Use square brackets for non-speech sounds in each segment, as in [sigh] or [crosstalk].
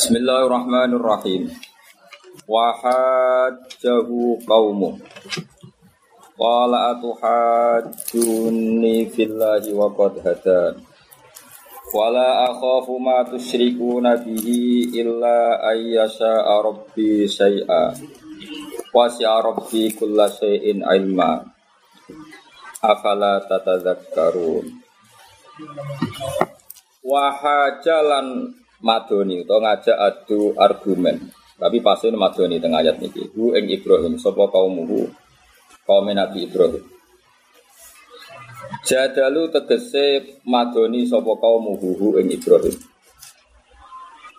Bismillahirrahmanirrahim. Wa hajjahu qaumu. Qala atuhajjuni fillahi wa qad hadan. Wala akhafu ma tusyrikuna bihi illa ayyasha rabbi syai'a. Wasi'a rabbi kulla syai'in ilma. Afala tatadzakkarun. Wa hajalan madoni utawa ngajak adu argumen. Tapi pasti madoni tengah ayat niki. Hu ing Ibrahim sapa kaumuhu kaum Nabi Ibrahim. Jadalu tegese madoni sapa kaumuhu hu ing Ibrahim.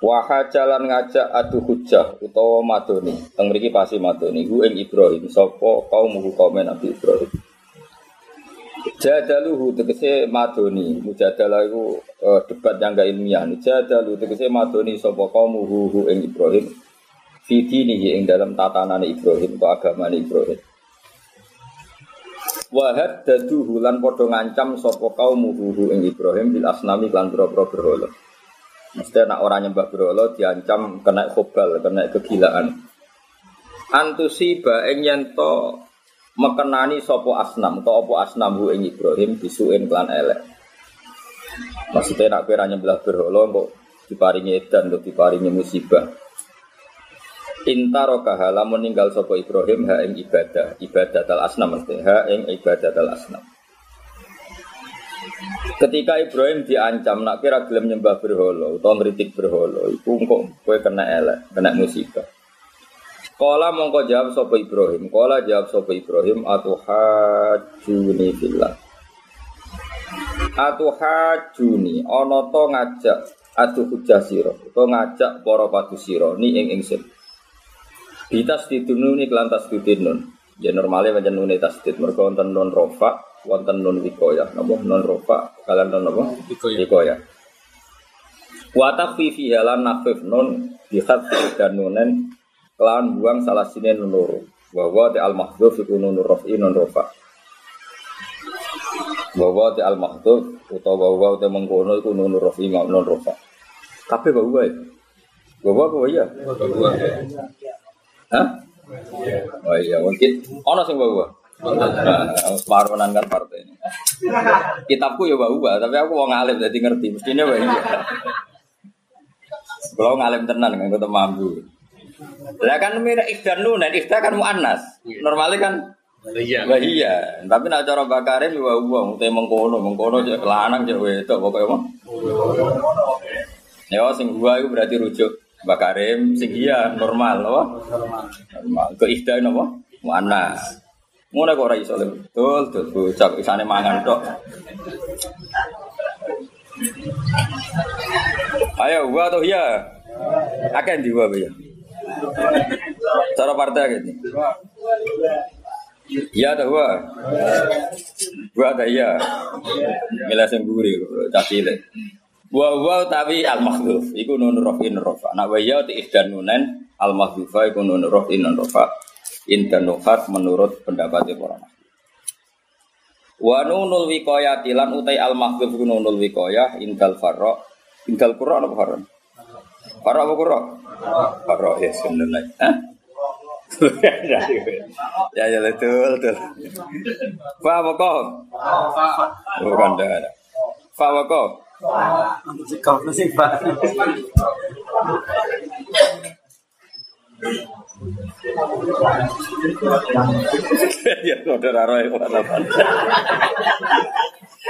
Waha jalan ngajak adu hujah utawa madoni. Teng mriki pasti madoni hu ing Ibrahim sapa kaumuhu kaum Nabi Ibrahim. Jadaluhu tegese madoni, mujadalah iku uh, debat yang gak ilmiah. Jadalu tegese madoni sapa hu ing Ibrahim. Fidinihi ing dalam tatanan Ibrahim atau agama Ibrahim. Wahad daduhu lan padha ngancam sapa hu ing Ibrahim bil asnami lan boro-boro berhala. Mesti nak orang nyembah berhala diancam kena khobal, kena kegilaan. Antusiba ing yen mekenani sopo asnam atau opo asnam hu ing Ibrahim disuin klan elek. Maksudnya nak kira nyembelah berhala kok diparingi edan kok diparingi musibah. Intaro kahala meninggal sopo Ibrahim ha ing ibadah ibadah dal asnam mesti ha ing ibadah dal asnam. Ketika Ibrahim diancam nak kira gelem nyembah berhala atau ngritik berhala, iku kok kowe kena elek, kena musibah. Kala mongko jawab sapa Ibrahim. Kala jawab sapa Ibrahim atuhajuni fillah. Atuhajuni ana to ngajak adu hujah sira utawa ngajak para padu sira ni ing ingsun. Bitas didununi kelantas didinun. Ya normalnya macam nune tasdid mereka wonten non rofa, wonten non wikoya. Napa non rofa kalian non napa? Wikoya. Wa takfi fi halan nafif non bihat dan nunen kelawan buang salah sini nunuru bahwa di al mahdhuf iku nunur rofi non rofa bahwa di al mahdhuf utawa bahwa di mengkono iku nunur rofi non rofa tapi bahwa itu bahwa bahwa iya Hah? Oh iya mungkin ono sing bahwa Nah, separuhan kan partai ini. Kitabku ya bahwa, tapi aku mau ngalim jadi ngerti. Mestinya bahwa. Kalau ngalim tenan kan ketemu mampu. Lah kan mira ihdan nun, ihda kan muannas. Normalnya kan Iya. iya. Tapi nak cara bakarim ya wong te mengkono, mengkono cek lanang cek wedok pokoke mah. Ya sing gua itu berarti rujuk bakarim sing iya normal apa? Normal. Ke ihda napa? Muannas. Ngono kok ora iso betul, betul bocah isane mangan tok. Ayo, gua tuh ya. Akan di gua ya. Cara partai gitu. Iya ada gua. Gua ada iya. Mila sing guri cacile. Wa wa tapi al makhluf iku nun rafin rafa. Nak wa ya ti nunen al makhlufa iku nun rafin rafa. Intan nufat menurut pendapat para Wa nunul wiqayah tilan utai al makhluf iku nunul wiqayah indal farra. Indal qurra apa farra? Farra apa qurra? Farra ya sebenarnya. [laughs] Ya ya betul betul. Fa apa kok? Bukan dah. Fa apa kok? Ya saudara roy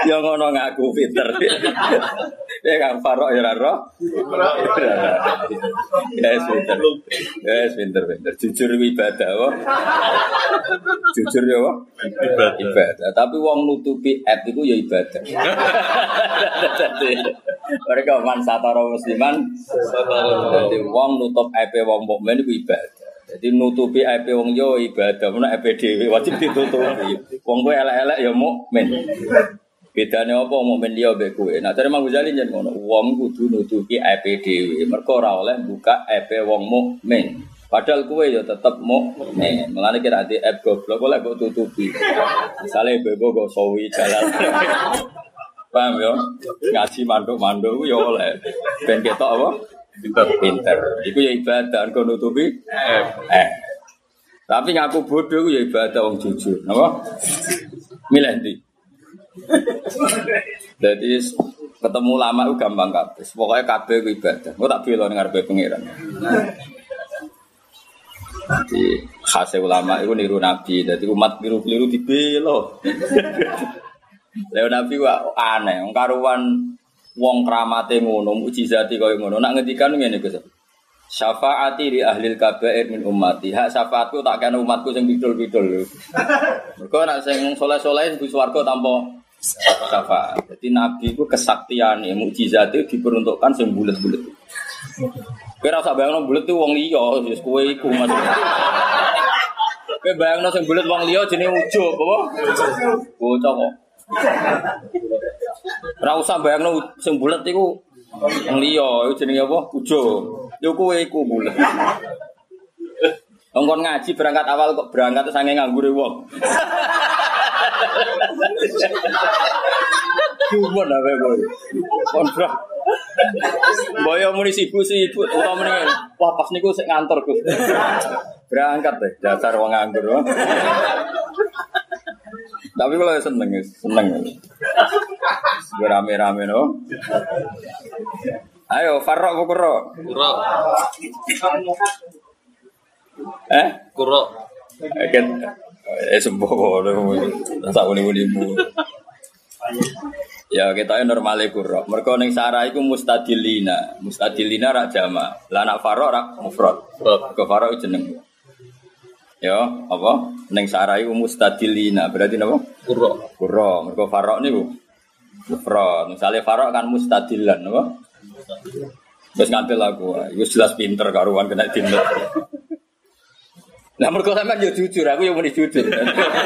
Ya ngono ngaku pinter. Ya kan Farok ya roh. Ya pinter. Ya pinter pinter. Jujur ibadah wah. Jujur ya wah. Ibadah. Ibadah. Tapi wong nutupi app itu ya ibadah. Mereka man satara musliman. Jadi wong nutup app wong mukmin itu ibadah. Jadi nutupi IP wong yo ibadah, mana IP dhewe wajib ditutupi. Wong kowe elek-elek ya mukmin. Bedane apa mukmin dia mbek kowe. Nah, dari Mang Ghazali jen ngono, wong kudu nutupi IP dhewe. Mergo ora oleh buka IP wong mukmin. Padahal kowe ya tetep mukmin. Mulane kira ati app goblok oleh kok tutupi. Misale bebo go sawi jalan. Paham ya? Ngaji manduk-manduk ya oleh. Ben ketok apa? Pinter. Pinter. Iku ya ibadah kau nutupi Eh. eh. Tapi ngaku bodoh iku ya ibadah wong jujur, napa? Milih ndi? Jadi ketemu lama itu gampang kabeh. Pokoknya kabeh itu ibadah. Kau tak bela ngarepe pangeran. Jadi khas ulama itu niru nabi. Jadi umat biru-biru dibelo. Leo [laughs] nabi wa aneh. Karuan wong kramate ngono, mukjizati kaya ngono. Nak ngendikan ngene Gus. Syafaati di ahli kabair min ummati. Hak syafaatku tak kena umatku sing bidul-bidul. [laughs] Mergo nak sing soleh-soleh ibu swarga tanpa syafaat. Jadi nabi itu kesaktiane, mukjizate diperuntukkan sing bulet-bulet. Kowe ora usah bayangno bulet itu wong liya, wis kowe iku Mas. Kowe bayangno sing bulet wong liya jenenge ujug apa? Bocah kok. [laughs] Ora usah bayangno sing bulet iku wong liya, iku jenenge apa? Ujug. Yo kowe iku ngaji berangkat awal kok berangkat sange nganggure wong. Cuma apa boy? Kontra. Boyo muni sibuk sibuk, utawa mendingan. Wah pas niku sik ngantor Gus. Berangkat deh, dasar wong nganggur. Tapi kalau seneng, ya, seneng. Gue rame-rame no. Ayo, Farok Bukuro. Kuro. Eh? Kuro. Kan eh sembuh rasa uni-unimu. Ya kita ini normalnya kuro. Mereka neng sarah itu mustadilina, mustadilina rak jama. Lah anak faro rak mufrad. Kuro. Ke faro jeneng. Ya apa? Neng sarah itu mustadilina. Berarti apa? Kuro. Kuro. Mereka faro ini bu. Mufrad. Misalnya faro kan mustadilan, apa? Terus ngantil aku, itu jelas pinter karuan kena. Nah, mereka sampean yo jujur, aku yang muni jujur.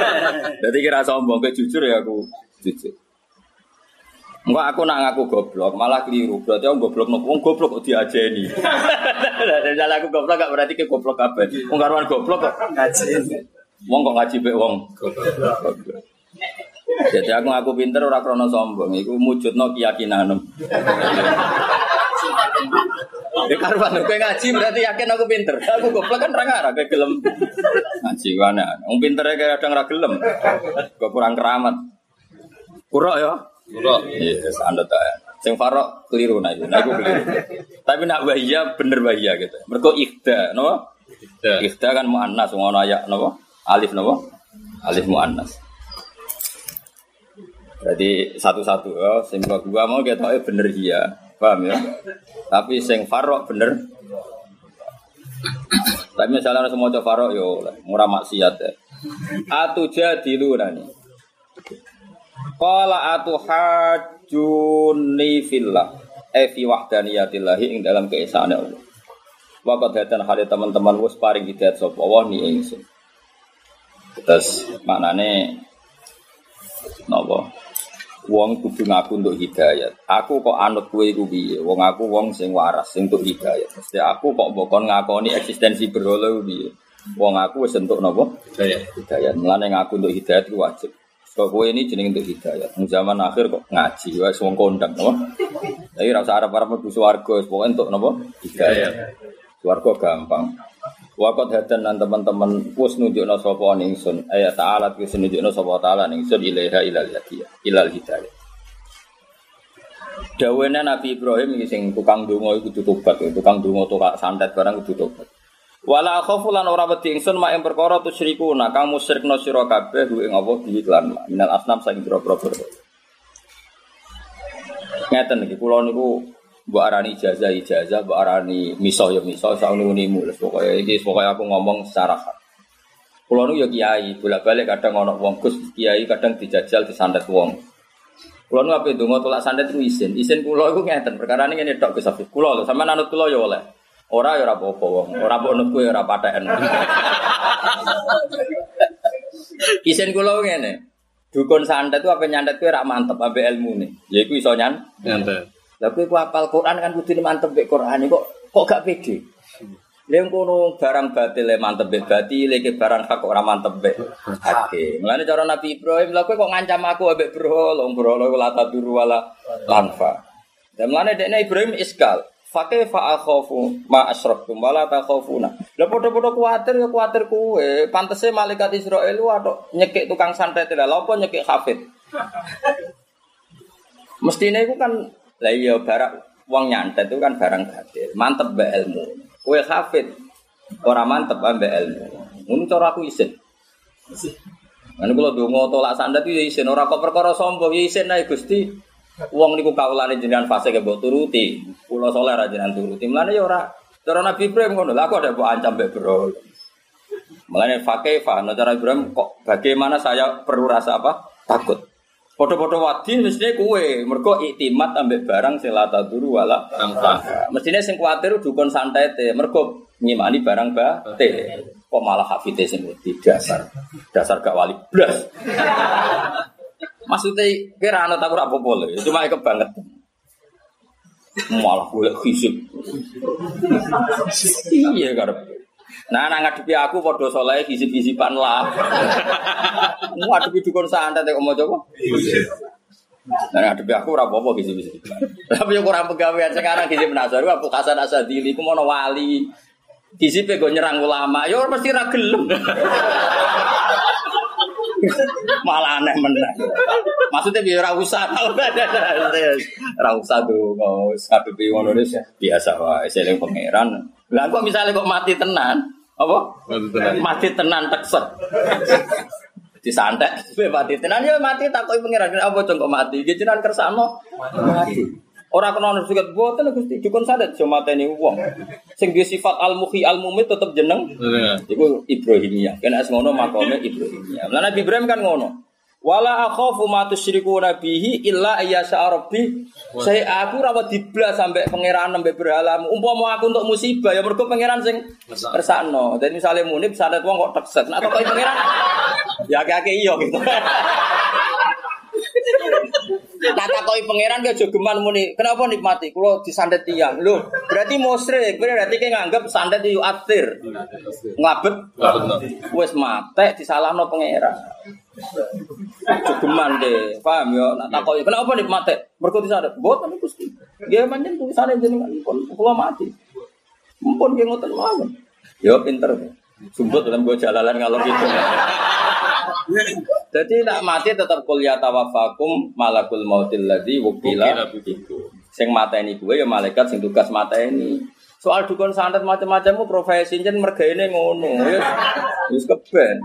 [laughs] Jadi kira sombong ke jujur ya aku jujur. Enggak aku nak ngaku goblok, malah keliru. Berarti aku goblok nopo wong goblok kok diajeni. [laughs] Dan jalan aku goblok gak berarti ke goblok kabeh. Wong karuan goblok kok Ngaji. wong kok ngaji mek wong. Goblok. Jadi aku ngaku pinter ora krana sombong, iku mujudno keyakinanem. Ya karuan kowe ngaji berarti yakin aku pinter. Aku goblok kan ora ngarah kayak gelem. Ngaji wana. Wong pintere kadang ora gelem. Kok kurang keramat. Kurang ya. Kuro. Iya, anda tak. Sing farok keliru nah itu, nah itu keliru. Tapi nak wahia bener wahia gitu. Mereka ikhda, no? Ikhda kan muannas, ngono ayak, no? Alif, no? Alif muannas. Jadi satu-satu ya, sing gua mau kita tahu bener iya, paham ya? Tapi sing farok bener. Tapi misalnya semua coba farok yo, murah maksiat ya. Atu jadilu nani. Qala atuhajjuni fillah eh fi wahdaniyatillah ing dalam keesaan Allah. Wa qad hatan hale teman-teman wis paring hidayat sapa Allah ni ingsun. Terus maknane napa? Wong kudu ngaku untuk hidayat. Aku kok anut kowe iku piye? Wong aku wong sing waras sing untuk hidayat. Mesti aku kok mbokon ngakoni eksistensi berhala piye? Wong aku wis entuk napa? Saya. hidayat. Mulane ngaku untuk hidayat itu wajib. Kok kowe ini jeneng untuk hidayat. Ning zaman akhir kok ngaji wis wong kondang napa? Tapi ora usah arep-arep mlebu swarga, pokoke entuk napa? Hidayat. Swarga gampang. Wakot hadan lan teman-teman wis nunjukno sapa ningsun. Ayat ta'ala wis nunjukno sapa ta'ala ningsun ilaiha ilal hidayah. Ilal hidayah. Dawene Nabi Ibrahim iki sing tukang donga iku kudu tobat, tukang donga tukang santet barang kudu tobat. Wala khafu lan ora wedi ingsun mak ing perkara tusyriku nah kang musyrikna sira kabeh ing apa di iklan mak. minal asnam saing pira-pira. Ngeten iki kula niku mbok arani ijazah ijazah, mbok arani miso ya miso, sak unimu wis pokoke iki pokoke aku ngomong secara hak. Kula niku ya kiai, bolak-balik kadang ana wong Gus kiai kadang dijajal disantet wong. Kula nu ape donga tolak santet iku isin. Isin kula iku ngeten, perkara ngene tok Gus Afif. Kula lho sampean anut kula ya oleh. Ora ya ora apa-apa wong. Ora mbok anut kowe ya ora patheken. [laughs] Isin kula ngene. Dukun santet itu apa nyantet kowe ora mantep ambe ilmune. Ya iku iso nyan. Nyantai. Lah kowe ku hafal Quran kan kudu mantep mek Quran kok kok gak pede. Lha kono barang batil e mantep mek batil, iki barang hak ora mantep mek hati. Mulane cara Nabi Ibrahim lha kowe kok ngancam aku ambek berhala, wong berhala iku la taduru wala lanfa. Dan mulane dekne Ibrahim iskal. Fakih fa'akhofu ma asyrabtum wala takhofuna. Lah padha-padha kuwatir ya kuwatir kuwe. Pantese malaikat Israel wae nyekik tukang santet lha apa nyekik hafid. Mestine iku kan lah iya barang wong nyantet itu kan barang batil. Mantep mbek ilmu. Kowe hafid ora mantep mbek ilmu. Ngono cara aku isin. Kan kula donga tolak itu ya isin ora kok perkara sombong ya isin ae Gusti. Wong niku kawulane jenengan fase ke mbok turuti. Kula saleh ra jenengan turuti. Mulane ya ora cara Nabi Ibrahim ngono. Lah ada mbok ancam mbek bro. Mulane fakaifa nah cara Ibrahim kok bagaimana saya perlu rasa apa? Takut. Foto-foto wadi mestinya kue, mergo iktimat ambek barang sing la taduru wala. Mestinya sing kuwatir dukun santai teh, mergo nyimani barang bate. Kok malah hafite sing wedi dasar. Dasar gak wali blas. [laughs] Maksudnya kira anak tak ora apa-apa lho, cuma kebangetan. Malah boleh hisip. [laughs] iya karep. Nah, nang ngadepi aku padha saleh hisip-hisipan lah. [laughs] Ngadepi dukun santet kok mau coba? Nah, ngadepi aku ora apa-apa hisip-hisipan. Tapi yo kurang pegawean sekarang hisip nasar aku Hasan Asadili ku mono wali. Hisipe go nyerang ulama, yo mesti ra gelem. [laughs] Malah aneh meneh. Maksudnya biar ora usah ora usah tuh mau ngadepi ngono wis biasa wae seling pangeran. Lah kok misalnya kok mati tenan, apa? Mati tenan. Mati tenan tekset. Disantek, kowe [laughs] mati tenan ya mati takoki pangeran apa cung kok mati? Iki jenengan kersano mati. Ora kena suket boten Gusti, dukun sadet yo mateni wong. Sing sifat al-muhi al-mumit tetep jeneng Iya. Iku Ibrahimiyah. Kena es ngono makome Ibrahimiyah. Lah Nabi Ibrahim kan ngono. Wala akhafu ma tusyriku nabihi illa ayyasha rabbi. Saya aku rawat diblas sampai pangeran sampai berhala. Umpama aku untuk musibah ya mergo pangeran sing kersakno. Dan misalnya munib sadet wong kok tekset. Nah kok pangeran ya kakek iya gitu. [laughs] Nah takoki pangeran gak jogeman muni. Kenapa nikmati? Kulo disandet tiang. Lho, berarti musyrik. Berarti kayak nganggep sandet itu atir. Ngabet wis mate disalahno pangeran. Jogeman deh. Paham ya? Nah takoki kenapa nikmati? Mergo disandet. Mboten Gusti. Nggih pancen tulisane jenengan pun kula mati. Mumpun nggih ngoten mawon. Ya pinter. Sumput dalam gue jalalan kalau gitu. Jadi nak mati tetap kuliah tawafakum malakul mautil ladzi wukila. Sing mateni gue ya malaikat sing tugas mateni. Soal dukun santet macam-macammu profesi jen mergaine ngono. Ya wis keben.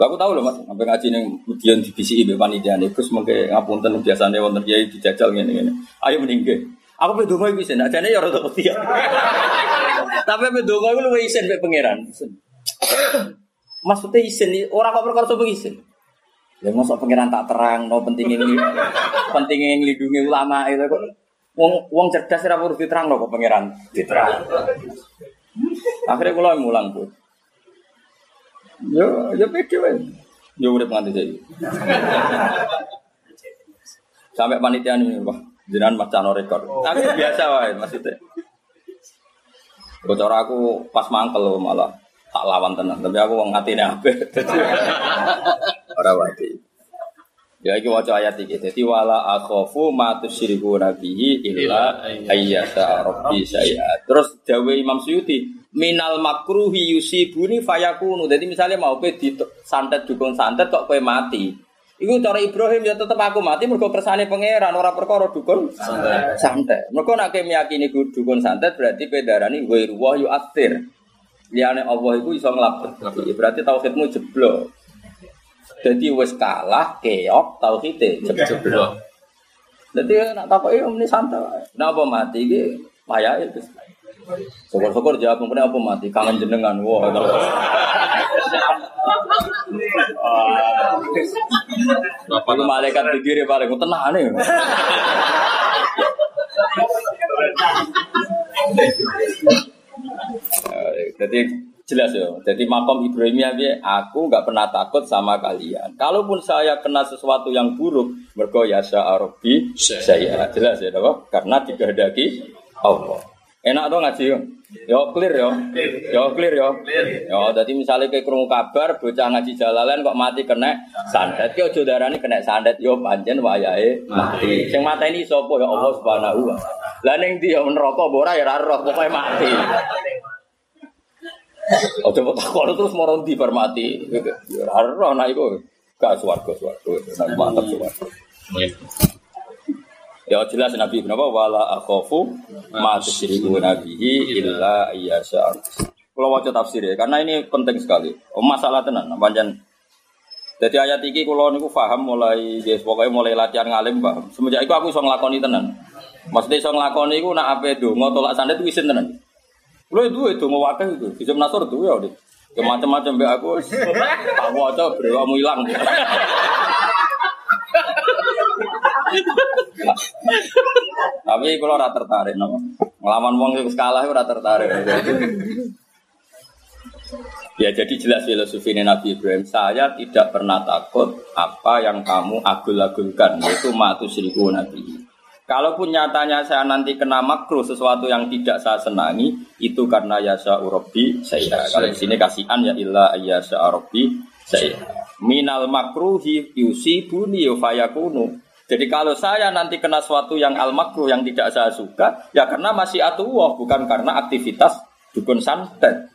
Lah aku tahu loh Mas, sampai ngaji ning ujian di BCI mbek panitia Gus mengke ngapunten biasane wonten kiai dijajal ngene-ngene. Ayo meninggal. Aku pe donga iku isin, ajane ya rada wedi. Tapi pe donga iku luwih isin mbek pangeran. Maksudnya isin, orang kok perkara sopo isin. Ya mosok pangeran tak terang, no pentingnya ini, [laughs] pentingnya ngelindungi ulama itu kok. Wong wong cerdas ora perlu diterang no kok pangeran diterang. Akhirnya kula mulang pun. Yo yo pede wae. Yo urip nganti saiki. [laughs] Sampai panitia ini, wah, jenengan macam rekor. Tapi biasa wae maksudnya. Bocor aku pas mangkel malah tak lawan tenan, tapi aku wong atine apik. [laughs] Ora wati. Ya iki waca ayat iki. Dadi wala akhafu ma tusyriku nabihi illa ayyata rabbi saya. Terus dawe Imam Suyuti, minal makruhi yusibuni fayakunu. Jadi misalnya mau pe di santet dukun santet kok kowe mati. Iku cara Ibrahim ya tetep aku mati mergo kersane pangeran ora perkara dukun santet. Santet. Mergo nek kowe meyakini dukun santet berarti pedarani ghairu wa yu'athir. Liyane Allah iku iso nglabet. Berarti tauhidmu jeblok. Jadi wis kalah keok tauhide jeblok. Jadi nak takoki omni santai. Napa mati iki payah itu. Syukur-syukur jawab mungkin apa mati kangen jenengan. Wah. Bapak lu malaikat pikir paling tenang [laughs] nih. Jadi jelas ya. Jadi makom Ibrahimiyah dia, aku nggak pernah takut sama kalian. Kalaupun saya kena sesuatu yang buruk, mergo ya saya jelas ya? Karena dikehendaki Allah. Enak dong ngaji yo. Yo clear yo. Yo clear yo. Yo jadi misalnya kayak krungu kabar bocah ngaji jalalan kok mati kena santet yo aja darani kena santet yo pancen wayahe mati. Sing mateni sapa ya Allah Subhanahu wa taala. Lah ning dia neraka apa ora ya ora roh, pokoke mati. Oh coba takon terus moro ndi bar mati. Ya ora roh nek iku gak swarga swarga. Nek mantep swarga. Ya jelas Nabi kenapa wala akhafu ma tusyriku nabihi illa iyyasha. Kalau wajah tafsir ya, karena ini penting sekali. Oh, masalah tenan, panjang jadi ayat ini kalau niku paham mulai yes, pokoknya mulai latihan ngalim paham. Semenjak itu aku bisa ngelakoni tenan. Maksudnya bisa ngelakoni itu nak apa itu ngotolak sandet itu isin tenan. Itu itu mau wakil itu bisa menasor itu ya udah. Ya macam-macam be aku. Tak waca beri kamu. Tapi kalau rata tertarik, no. ngelawan wong itu skala itu rata tertarik. Ya jadi jelas filosofi Nabi Ibrahim Saya tidak pernah takut apa yang kamu agul-agulkan Yaitu matu seribu Nabi Kalaupun nyatanya saya nanti kena makruh sesuatu yang tidak saya senangi Itu karena yasa urobi saya Kalau di sini kasihan ya illa yasa urobi saya Minal makruhi yusibuni yufayakunu jadi kalau saya nanti kena sesuatu yang al makruh yang tidak saya suka, ya karena masih atuwah, bukan karena aktivitas dukun santet.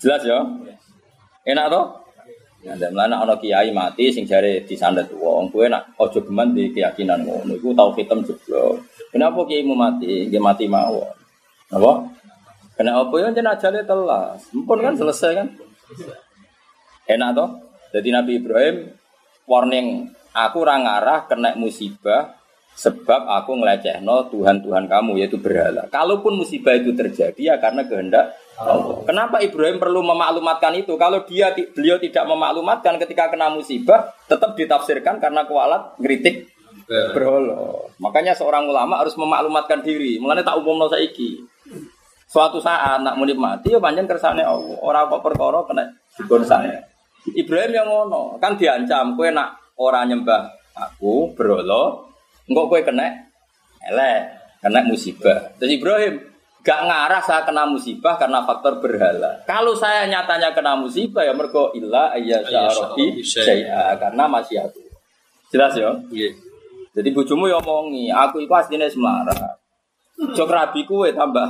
Jelas ya? Enak toh? Ya, dan mana ono kiai mati sing jare disandet wong, kowe nak ojo geman di keyakinan ngono. Iku tau hitam juga. Kenapa kiai mu mati? Dia mati mawon. Apa? Kena apa ya jenah ajale telas. Mumpun kan selesai kan? Enak toh? Jadi Nabi Ibrahim warning aku ora ngarah kena musibah sebab aku ngelecehno Tuhan Tuhan kamu yaitu berhala. Kalaupun musibah itu terjadi ya karena kehendak Allah. Kenapa Ibrahim perlu memaklumatkan itu? Kalau dia beliau tidak memaklumatkan ketika kena musibah, tetap ditafsirkan karena kualat ngeritik berhala. Makanya seorang ulama harus memaklumatkan diri. Mengenai tak umum saiki. Suatu saat nak munib mati ya panjang kersane Allah. Orang kok perkara kena dikon saya. Ibrahim yang ngono, kan diancam kowe nak ora nyembah aku berhala, engko kowe kena elek, kena musibah. Terus Ibrahim, Gak ngarah saya kena musibah karena faktor berhala. Kalau saya nyatanya kena musibah ya mergo illa ayya syarabi syai'a karena masih aku. Jelas ya? Iya. Jadi bojomu ya omongi, aku itu aslinya semelarat. Jok rabi kue tambah.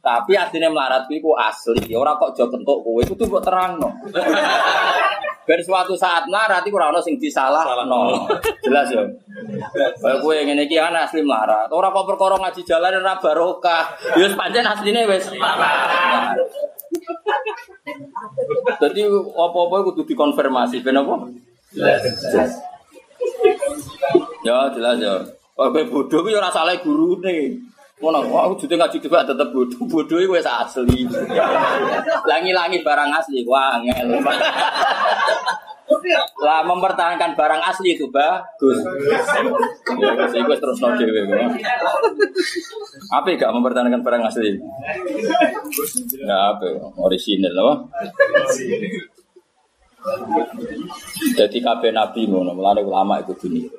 Tapi aslinya melarat ku asli. Orang kok jok kue itu tuh terang no. Ben suatu saat melarat iku ora ono sing disalah no. Jelas ya. Kaya kowe ngene iki ana asli melarat. Ora kok perkara ngaji jalan ora barokah. Ya pancen asline wis Jadi apa-apa kudu dikonfirmasi ben apa? Jelas. Ya jelas ya. Kok bodoh ku ya ora salah gurune. Ngono, aku jute ngaji juga tetep bodoh. Bodoh itu wis asli. Langi-langi barang asli, wah ngel. Lah mempertahankan barang asli itu bagus. Ya, saya gue terus no dewe. Apa gak mempertahankan barang asli? Nah, apa? Orisinil loh. Jadi kabeh nabi ngono, mulane ulama itu dunia.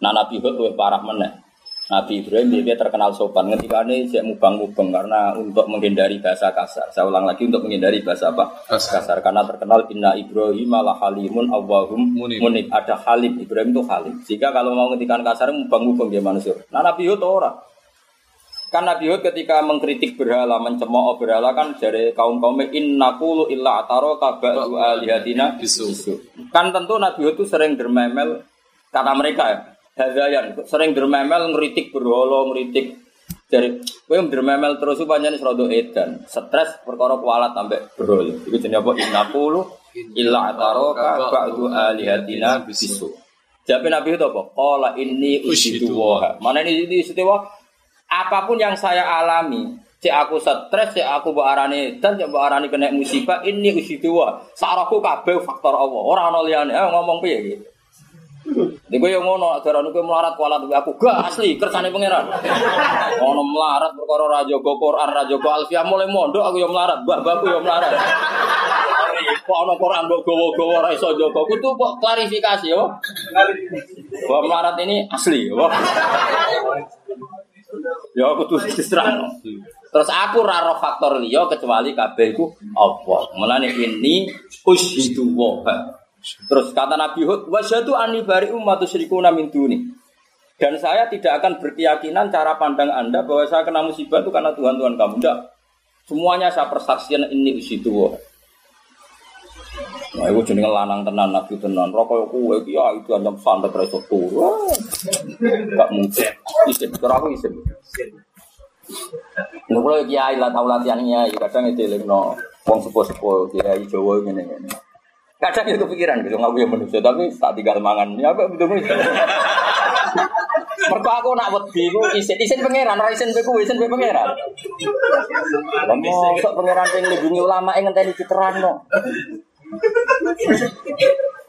Nah nabi Hud parah meneh. Nabi Ibrahim dia terkenal sopan ketika ini saya mubang-mubang karena untuk menghindari bahasa kasar. Saya ulang lagi untuk menghindari bahasa apa? Kasar. kasar. Karena terkenal inna Ibrahim ala halimun awahum munib. Ada halim. Ibrahim itu halim. Jika kalau mau ketika kasar mubang-mubang dia manusia. Nah Nabi Hud orang. Kan Nabi Hud ketika mengkritik berhala, mencemooh berhala kan dari kaum kaum inna kulu illa ataro kabadu alihatina. Kan tentu Nabi Hud itu sering dermemel kata mereka ya hadayan sering dermemel ngeritik berholo ngeritik dari kowe dermemel terus panjang serodo edan stres perkara kualat sampai berholo itu jenis apa inapulu illa ataroka ba'du alihatina bisu jadi Nabi itu apa? Kala ini usidu waha. Mana ini di istiwa? Apa pun yang saya alami, si aku stres, si aku arani dan si arani kena musibah, ini usidu waha. Saraku kabeh faktor Allah. Orang noliane, eh, ngomong piye gitu. Di gue yang ngono, ajaran gue melarat kualat aku gak asli kersane pangeran. Ono melarat perkara raja go Quran, raja go Alfiah mulai mondok aku yang melarat, mbah mbahku yang melarat. Kok ono Quran mbok gowo-gowo ora iso jaga. Kudu kok klarifikasi ya. Bahwa melarat ini asli ya. Ya aku tuh diserang. Terus aku raro faktor liya kecuali kabeh iku Allah. Mulane ini ushidu wa Terus kata Nabi Hud, wasyadu ani bari ummatu syirikuna min duni. Dan saya tidak akan berkeyakinan cara pandang Anda bahwa saya kena musibah itu karena Tuhan Tuhan kamu. Tidak. Semuanya saya persaksikan ini usitu. Nah, itu jenenge lanang tenan nabi tenan. Rokok iki ya itu ancam santet ra iso turu. Gak mungkin. Isin, ora aku isin. Lha kula kiai lah tau latihan kiai, kadang itu lingno wong sepuh-sepuh kiai Jawa ngene. Kadang itu kepikiran gitu, ngaku ya manusia, tapi tak tinggal mangan. Ya apa betul Mergo aku nak wedi ku isin isin pangeran, ora isin beku isin be pangeran. Mosok pangeran sing nglindungi ulama ing ngenteni diterangno.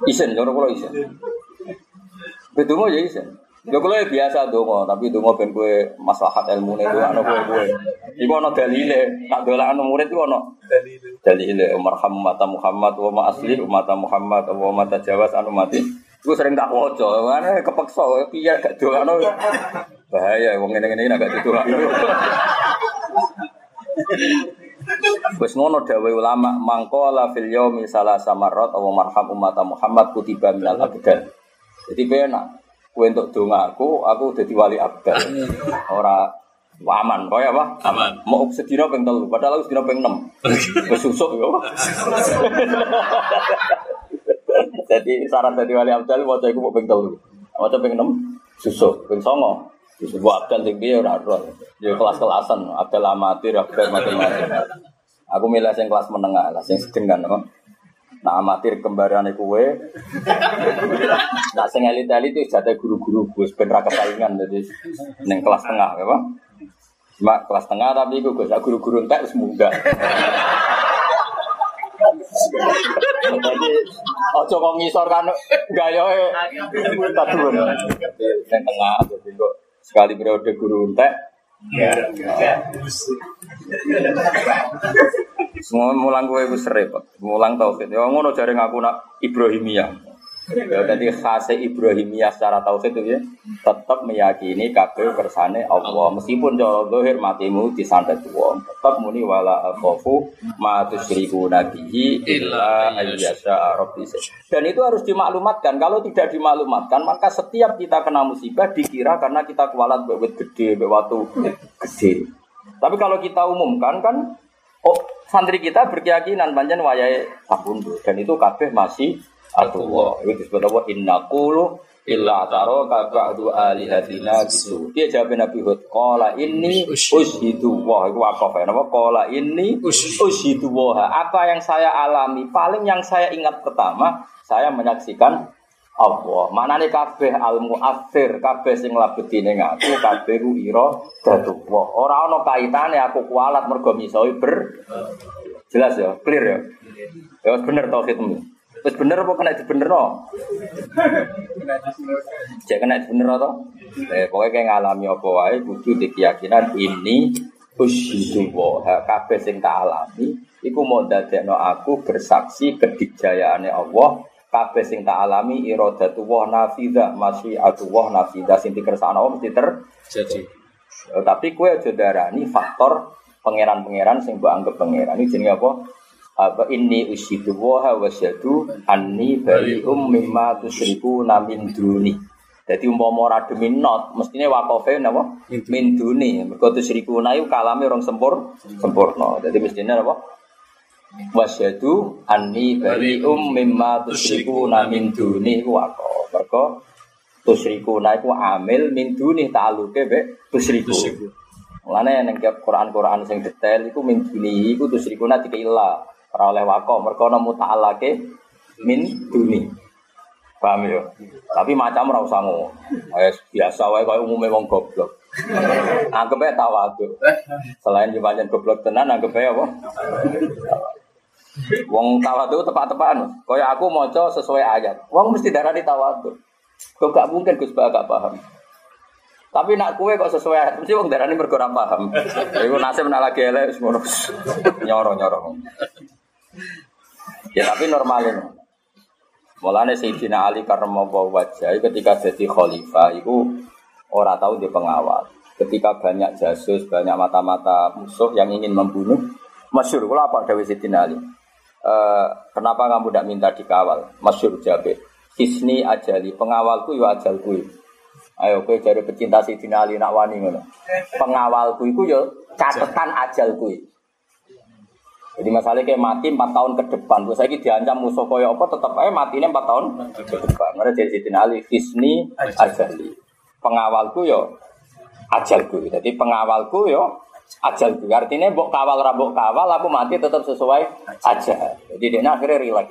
Isen, cara kula isen. Bedonga ya isen. Ya kula biasa donga, tapi donga ben kowe maslahat ilmune itu ana kowe kowe. Iku ana dalile, tak dolakno murid iku ana dalile. Dalile mata Muhammad wa ma asli umat Muhammad wa ma tajawaz anu mati. Iku sering tak waca, mana kepeksa piye gak dolakno. Bahaya wong ngene-ngene gak didolakno. Wis ngono dawuh ulama mangkola fil yaumi salasa marrat aw marham umat Muhammad kutiba minal abdan. Jadi penak kowe entuk donga aku, aku dadi wali abdal. Ora aman, kaya apa? Aman. Mau sedina ping telu, padahal aku sedina ping 6. [laughs] Wis susuk yo. [laughs] Jadi syarat dadi wali abdal maca iku mau ping telu. Maca ping 6 susuk, ping 9 Disebut abdal tinggi ya ora. Ya kelas-kelasan, abdal amatir, abdal macam-macam. Aku milih yang kelas menengah lah, yang sedeng kan? Nah amatir kembaran kue, nah sing elit-elit itu jatah guru-guru gue sebenarnya kesaingan jadi neng kelas tengah, ya pak? Cuma kelas tengah tapi gue gue guru-guru munggah. Jadi, ojo kok ngisor kan gayoe tak turun. Neng tengah, jadi sekali periode guru entek ya. Semua mulang gue itu repot, mulang tauhid. Ya ngono jare ngaku nak Ibrahimiyah. Ya jadi khase Ibrahimiyah secara tauhid itu ya tetap meyakini kabeh kersane Allah. Meskipun cara zahir matimu disantet wong tetap muni wala akhafu ma tusyriku nabihi illa ayyasha rabbi. Dan itu harus dimaklumatkan. Kalau tidak dimaklumatkan maka setiap kita kena musibah dikira karena kita kualat bewet gede bewatu gede tapi kalau kita umumkan kan oh santri kita berkeyakinan panjang wayai sabundu dan itu kabeh masih atullah itu disebut apa? Inna qulu illa taro kabadu alihatina gitu dia jawab Nabi Hud qala ini ushidu wah itu wakaf ya. Nama qala ini ushidu wah apa yang saya alami? Paling yang saya ingat pertama saya menyaksikan Allah. Mana nih kabeh al muathir kabeh sing labeti ning aku kabeh ku ira datu wah ora ana kaitane aku kualat mergo misoi ber jelas ya? Clear ya? Ya bener tauhidmu Wis bener apa kena dibenerno? Cek kena dibener to? Eh pokoke kayak ngalami apa wae kudu keyakinan ini usyidu wa kabeh sing tak alami iku mau dadekno aku bersaksi kedikjayaane Allah kabeh sing tak alami iradatu wa nafida masyiatu wa nafida sing dikersakno Allah mesti terjadi. Tapi kue aja darani faktor pangeran-pangeran sing mbok anggap pangeran. Ini jenenge apa? Apa ini usyidu wa wasyadu anni bari'um mimma tusyriku namin duni. Jadi umpama ora demi not mestine wakofe napa? Min duni. Mergo tusyriku na iku kalame orang sempur sempurna. Jadi mestine apa wasyadu anni bari'um mimma tusyriku namin duni. iku wakof mergo tusyriku na iku amil min duni ta'aluke be tusyriku Mulane ning Quran-Quran sing detail iku min duni iku tusyriku na dikeila Ora oleh wako, mergo nemu ta'alake min duni. Paham ya? Tapi macam ora usah ngono. biasa wae koyo umume wong goblok. Anggap ae tawadhu. Selain dipancen goblok tenan anggap ae apa? Wong tawadhu tepat-tepakan. Kaya aku maca sesuai ayat. Wong mesti darani tawadhu. Kok gak mungkin Gus gak paham. Tapi nak kue kok sesuai ayat, mesti wong darani mergo paham. Iku nasib nak lagi elek ngono. Nyoro-nyoro. Ya tapi normalin. Mulane Sayyidina Ali karena mau wajah ketika jadi khalifah itu orang tahu dia pengawal. Ketika banyak jasus, banyak mata-mata musuh yang ingin membunuh, masyur. Kalau apa Dewi Sayyidina Ali? E, kenapa kamu tidak minta dikawal? Masyur jabe. Hisni ajali, pengawalku ya ajalku. Ayo kowe jare pecinta Sidina Ali nak wani. Pengawalku iku yo catetan ajalku. Jadi masalahnya kayak mati 4 tahun ke depan. Terus saya diancam musuh koyo apa tetap aja matinya 4 tahun ke depan. Karena jadi Sidina Ali Hisni Ajali. Pengawalku yo ajalku. Jadi pengawalku yo ajalku. Artinya mbok kawal rabok kawal aku mati tetap sesuai aja. Jadi dia akhirnya relax.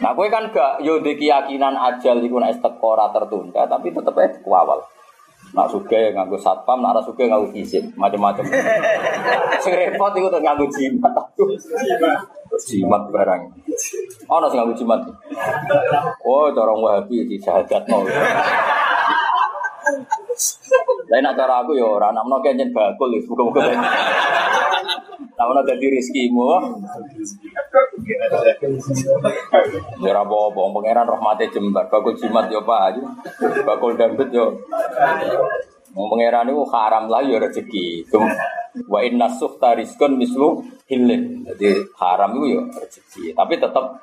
Nah, gue kan gak yo keyakinan ajal iku ora tertunda, tapi tetep aja kuawal. Nak suge nganggo satpam, nak ora suge nganggo izin, macam-macam. [laughs] Sing repot iku tuh nganggo jimat. Jimat barang. Ono sing nganggo jimat. Oh, cara Wahabi dijahatno. Lain nak cara aku ya ora nak menawa kenyen bakul wis muga-muga. Nak menawa dadi rezekimu. Ya apa-apa, wong pangeran rahmate jembar, bakul jimat yo Pak. Bakul dangdut yo. Wong pangeran niku haram lah yo rezeki. Wa inna suhta rizqun mislu hilin. Jadi haram itu yo rezeki, tapi tetap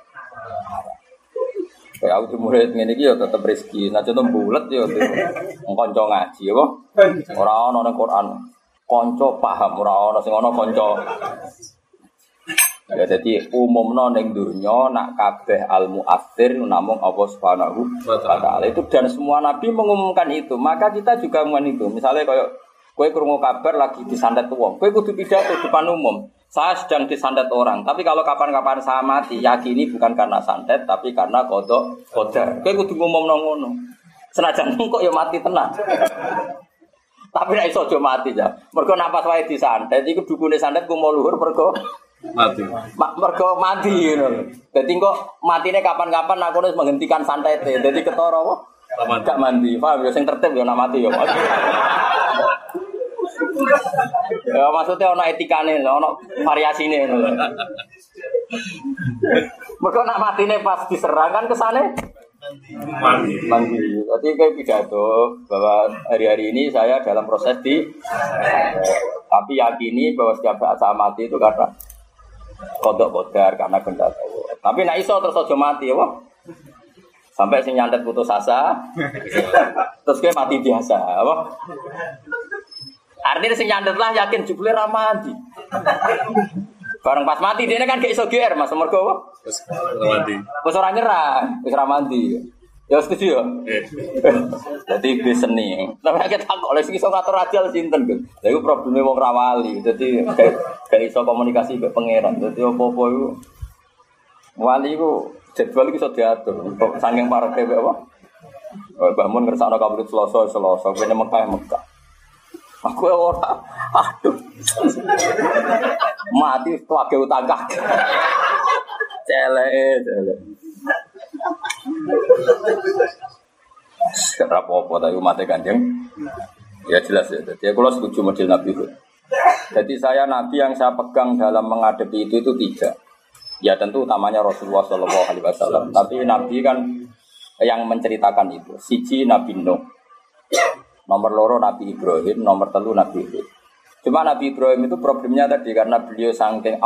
Kayak aku di murid ini ya tetap rezeki. Nah contoh bulat ya, konco ngaji ya, orang orang Quran, konco paham, orang orang sing ono konco. Ya jadi umum neng dunia nak kabeh al muathir namung Allah subhanahu wa taala. Itu dan semua nabi mengumumkan itu. Maka kita juga mengumumkan itu. Misalnya kayak kue kurungu kabar lagi disandat uang kue kudu pidato depan umum. Saya sedang disandat orang. Tapi kalau kapan-kapan saya mati yakini bukan karena santet tapi karena kodok kodar. Kue kudu ngumum nongono senajan [laughs] kok ya mati tenang tapi nek iso aja mati ya mergo napas wae disantet iku dukune santet ku mau luhur mergo mati. Ma, mergo mati ngono. Dadi kok matine kapan-kapan aku harus menghentikan santet. Dadi ketara apa? Gak mandi. Paham ya sing tertib ya nak mati ya. ya maksudnya ono etikane, ono variasine ngono. Mergo nak matine pas diserang kan kesane Mati. mandi. Jadi kayak pidato bahwa hari-hari ini saya dalam proses di tapi yakini bahwa setiap saat saya mati itu karena kodok kodar karena Allah. Tapi nak iso terus aja mati ya, wah. Sampai sing nyantet putus asa, [laughs] terus kayak mati biasa, apa? Artinya sing nyantet lah yakin jebule ra mati. Bareng pas mati dia kan gak iso GR Mas mergo? Terus mati. Wis ora nyerah, wis ra mati. Ya setuju ya? Eh, [laughs] Jadi gue seni. Tapi kita tak oleh sing iso ngatur ajal sinten kan. Lha iku probleme wong ra wali. Dadi gak iso komunikasi mbek pangeran. Dadi apa-apa iku wali iku jadwal iku iso diatur. Kok saking pareke mbek apa? Bangun ngersakno kabut Selasa Selasa kene Mekah Mekah. Aku ora. Aduh. Mati tuake utang kakek. Celek, celek. Kata apa-apa tapi umatnya kanjeng Ya jelas ya Jadi aku setuju model Nabi Hud Jadi saya Nabi yang saya pegang dalam menghadapi itu itu tiga Ya tentu utamanya Rasulullah Shallallahu Alaihi Wasallam Tapi Nabi kan yang menceritakan itu Siji Nabi Nuh Nomor loro Nabi Ibrahim Nomor telu Nabi Hud Cuma Nabi Ibrahim itu problemnya tadi Karena beliau sangking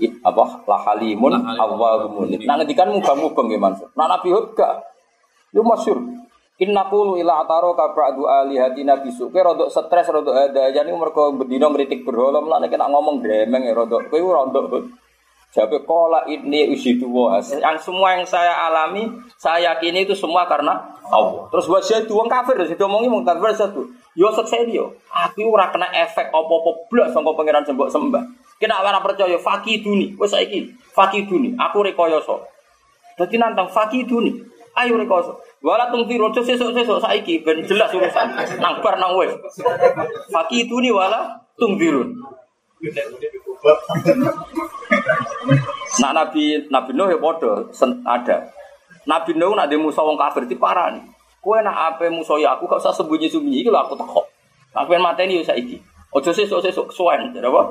it- apa lahalimun awwahumun. Nah ngedikan mubang-mubang Mansur. Nah Nabi Hud gak. Itu masyur. Inna qulu ila ataro ka ba'du alihatina bisu. Kowe rodok stres rodok ada jadi mergo bendino ngritik berhala mulane kena ngomong gremeng ya rodok. Kowe rodok Jabe kola ini usidu wa. Yang semua yang saya alami, saya yakini itu semua karena Allah. Terus buat saya wong kafir, saya omongi wong kafir satu. Yo sukses yo. Aku ora kena efek apa-apa blas sangka pangeran sembok sembah. Kena ora percaya fakiduni. Wes saiki fakiduni. Aku rekoyoso. Dadi nantang fakiduni. Ayo rekoso. Wala tung tiro sesuk-sesuk saiki ben jelas urusan. Nang bar nang wis. Fakiduni wala tung dirun. Nah Nabi Nabi Nuh ya ada. Nabi Nuh nak di musuh wong kafir diparani. Kowe nak ape musuh ya aku gak usah sembunyi-sembunyi iki lho aku takok. Aku pengen mateni yo saiki. Ojo sesuk-sesuk suwen, apa?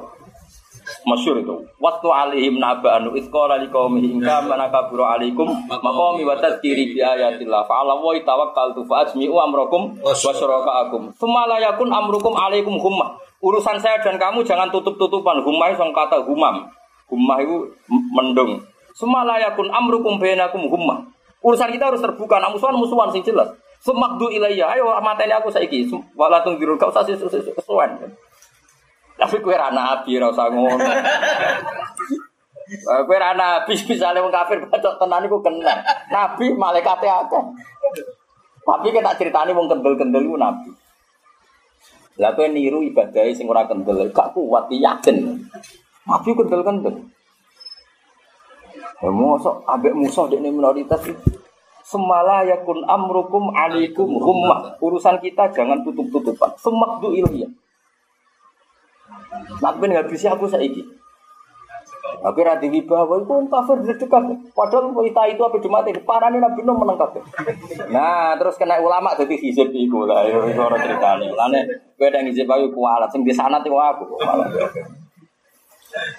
Masyur itu. Waktu alihim naba'anu itqala liqaumihi in kana kaburu alaikum maqami wa tadhkiri bi ayatillah fa ala wa tawakkaltu fa ajmi'u amrakum wa syurakaakum. La yakun amrukum alaikum hummah. Urusan saya dan kamu jangan tutup-tutupan. Hummah itu kata humam. Hummah itu mendung. Tsumma la yakun amrukum bainakum hummah. Urusan kita harus terbuka, nah musuhan musuhan sing jelas. Semakdu ayo mateni aku saiki. Wala tungdirul kau sasi kesuwen. Tapi kue ra nabi ra usah ngono. Kue ra nabi misale wong kafir bacok tenan iku kena. Nabi malaikate akeh. Tapi kita ceritani wong kendel-kendel nabi. Lah kowe niru ibadah sing ora kendel, gak kuat yakin. Nabi kendel-kendel. Ya mosok ambek musuh dekne minoritas. Semala yakun amrukum alaikum hummah. Urusan kita jangan tutup-tutupan. Semakdu ilmiah. Nak ben ngabisi aku saiki. Tapi rati wibawa itu kafir dekat. Padahal wanita itu apa cuma tadi parane Nabi Nuh menang. Nah, terus kena ulama jadi hizib iku lah ya iku ora critane. Lane kowe nang hizib ayo kualat sing di sana itu aku.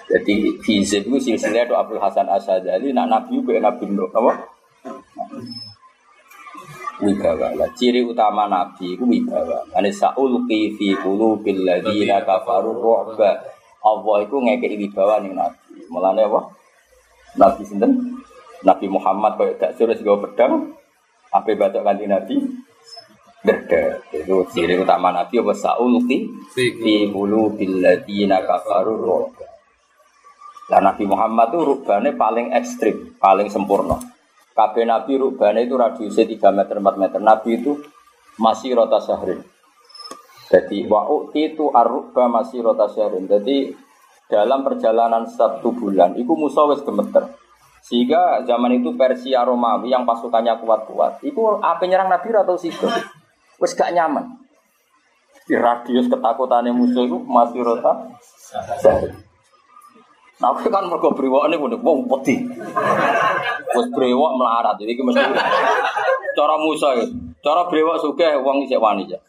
Jadi hizib itu silsilah itu Abdul Hasan Asyadzali nak Nabi ku Nabi Nuh apa? Wibawa lah. Ciri utama Nabi itu wibawa. Ane saulqi fi qulubil ladzina kafaru ru'ba. Allah itu ngekei wibawa ning Nabi. Mulane apa? Nabi sinten? Nabi Muhammad koyo gak suruh sego pedang. Apa batok kanthi Nabi? Derde. Itu ciri utama Nabi apa saulqi fi qulubil ladzina kafaru. Lah Nabi Muhammad itu rubane paling ekstrim, paling sempurna. Kabeh Nabi rubane itu radiusnya 3 meter 4 meter. Nabi itu masih rota syahrin. Jadi wa'uti itu arruba masih rota syahrin. Jadi dalam perjalanan satu bulan itu Musa wis gemeter. Sehingga zaman itu Persia Romawi yang pasukannya kuat-kuat, itu apa nyerang Nabi atau situ? Wis gak nyaman. Di radius ketakutannya musuh itu masih rota. Nah, aku kan mergo brewok ini udah wong putih. Wes brewok melarat, jadi mesti cara Musa ya. Cara brewok sugih wong isih wani ya.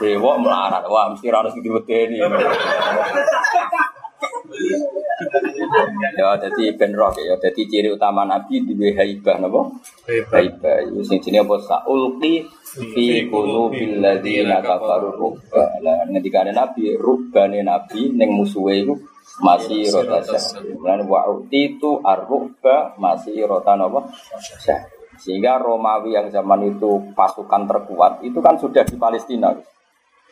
Melarat, wah mesti harus diwedeni. Ya, jadi ben roh ya. Jadi ciri utama Nabi duwe haibah napa? Haibah. Iku sing jenenge apa? Saulqi fi qulubil ladzina kafaru rubba. Lah ngendikane Nabi, rubbane Nabi ning musuhe iku masih rota syahri. Mulane wa itu arruba masih rota napa? Syahri. Sehingga Romawi yang zaman itu pasukan terkuat itu kan sudah di Palestina.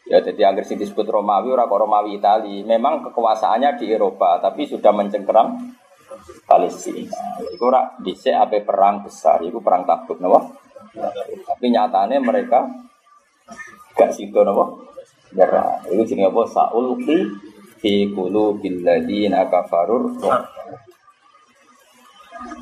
Ya jadi agar sing disebut Romawi ora Romawi Itali. Memang kekuasaannya di Eropa tapi sudah mencengkeram Palestina. Itu ora dhisik ape perang besar, itu perang Tabuk napa? Tapi nyatanya mereka gak sido napa? Nyerah. Itu jenenge apa? Saulqi fi qulubil ladzina kafarur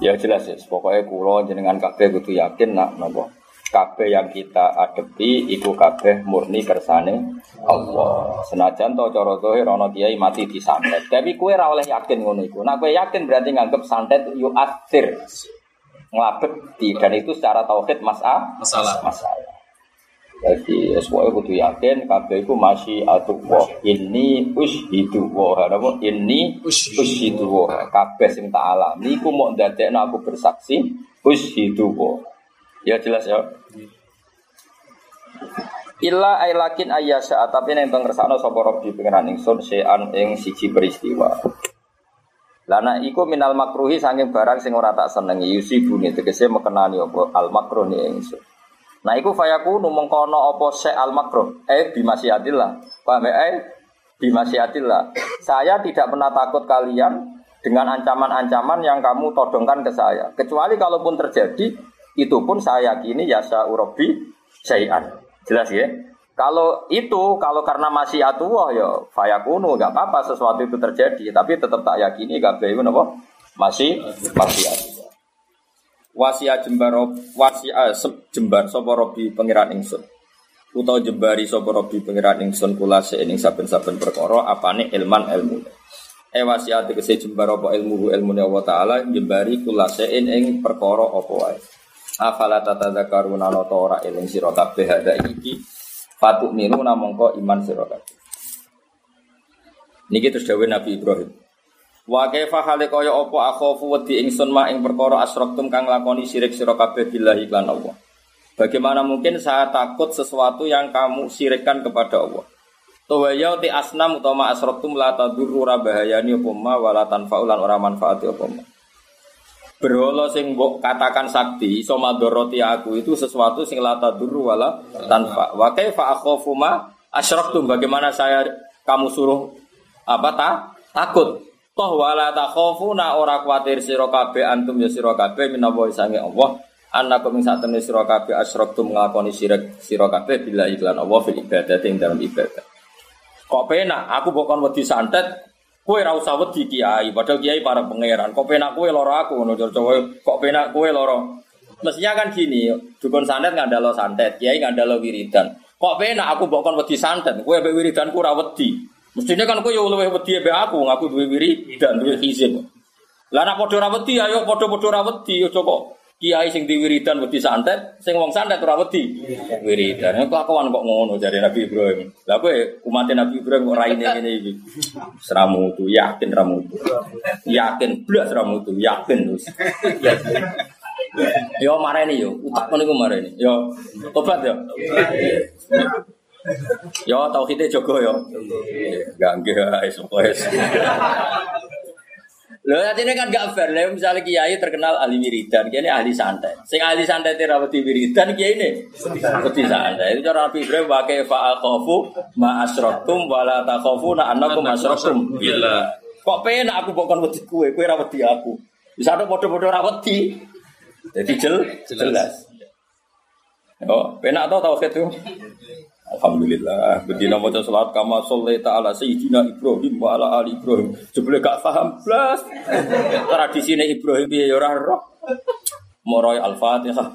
Ya jelas ya, pokoknya kulo jenengan kabeh kudu yakin nak napa kabeh yang kita adepi iku kabeh murni kersane Allah. Senajan to cara zahir ana kiai mati disantet. Tapi kue ora oleh yakin ngono iku. Nah kue yakin berarti nganggep santet yu asir. Ngelabet di dan itu secara tauhid mas'ah Masalah. masalah. Jadi semuanya kudu yakin kabeh iku masih atullah. Ini ushidu wa napa ini ushidu wa kabeh sing tak alami iku mau ndadekno aku bersaksi ushidu wa. Ya jelas ya. Illa ailakin ayyasha tapi teng kersane sapa Rabbi pengenan ingsun sean ing siji peristiwa. Lana iku minal makruhi saking barang sing ora tak senengi yusibune tegese mekenani apa al makruh ni ingsun. Nah iku fayaku mengkono apa se al makruh eh bimasiatillah. Paham ya? Eh bimasiatillah. Saya tidak pernah takut kalian dengan ancaman-ancaman yang kamu todongkan ke saya. Kecuali kalaupun terjadi itu pun saya yakini yasa urobi syai'an. Jelas ya? Kalau itu, kalau karena masih atuah ya fayakunu, nggak apa-apa sesuatu itu terjadi, tapi tetap tak yakini gak boleh apa? Masih masih atuah. Wasia jembar wasia jembar sapa robi pangeran ingsun. Utawa jembari sapa robi pangeran ingsun kula ing saben-saben perkara apane ilman ilmu. E wasia tegese jembar apa ilmu ilmu Allah taala jembari kula ing perkara apa. Afala tatadzakaruna nata ora eling sira kabeh hada iki Fatuk minu namongko iman sira kabeh. Niki terus dawuh Nabi Ibrahim. Wa kaifa hale kaya apa akhafu wedi ingsun ma ing perkara asraktum kang lakoni sirik sira kabeh billahi lan Allah. Bagaimana mungkin saya takut sesuatu yang kamu sirikkan kepada Allah? Tawaya ti asnam utama asraktum la tadurru bahayani apa ma wala tanfa'ulan ora manfaati apa ma. Berhala sing mbok katakan sakti iso madharati aku itu sesuatu sing la tadurru wala tanfa. Wa kaifa akhafu ma asyraktum bagaimana saya kamu suruh apa ta? Takut. Toh wala takhafuna ora kuatir sira kabeh antum ya sira kabeh minawa sange Allah annakum ing satemene sira kabeh asyraktum nglakoni syirik sira kabeh bila iklan Allah fil ibadah ing dalam ibadah. Kok penak aku bukan wedi santet Kue ra usah wedi kiai, padahal kiai para pangeran. Kok penak kue loro aku ngono coba kok penak kue loro. Mestinya kan gini, dukun santet ngandalo santet, kiai ngandalo wiridan. Kok penak aku mbok kon wedi santet, kowe mbek wiridanku ra wedi. Mestinya kan kowe yo luwih wedi mbek aku, aku duwe wiridan, duwe hizib. Lah nek padha ra ayo padha-padha ra aja kok kiai sing diwiridan wedi santet, sing wong santet ora wedi wiridan. Kok aku kok ngono jare Nabi Ibrahim. Lah kowe umat Nabi Ibrahim kok raine ngene iki. Seramu tu yakin ramu tu. Yakin blas ramu tu, yakin terus. [laughs] Yo mareni yo, utak niku mareni. Yo tobat yo. Yo tauhide jogo yo. Enggak wis wis. Lho ini kan gak fair. Lha misalnya kiai terkenal ahli wiridan, kiai ahli santai. Sing ahli santai terawati wiridan kiai ini wedi santai. Itu cara Nabi Ibrahim wa kaifa akhafu ma asraktum wa la takhafuna annakum Bila Kok penak aku bukan wedi kue, kue ra wedi aku. Bisa ada podo-podo ra wedi. Jadi jel, jelas. Oh, penak tau tau itu. Alhamdulillah. Bedina maca salat kama shollaita ala sayyidina Ibrahim wa ala ali Ibrahim. Jebule gak paham blas. Tradisine Ibrahim piye ya ora roh. Moroy Al-Fatihah.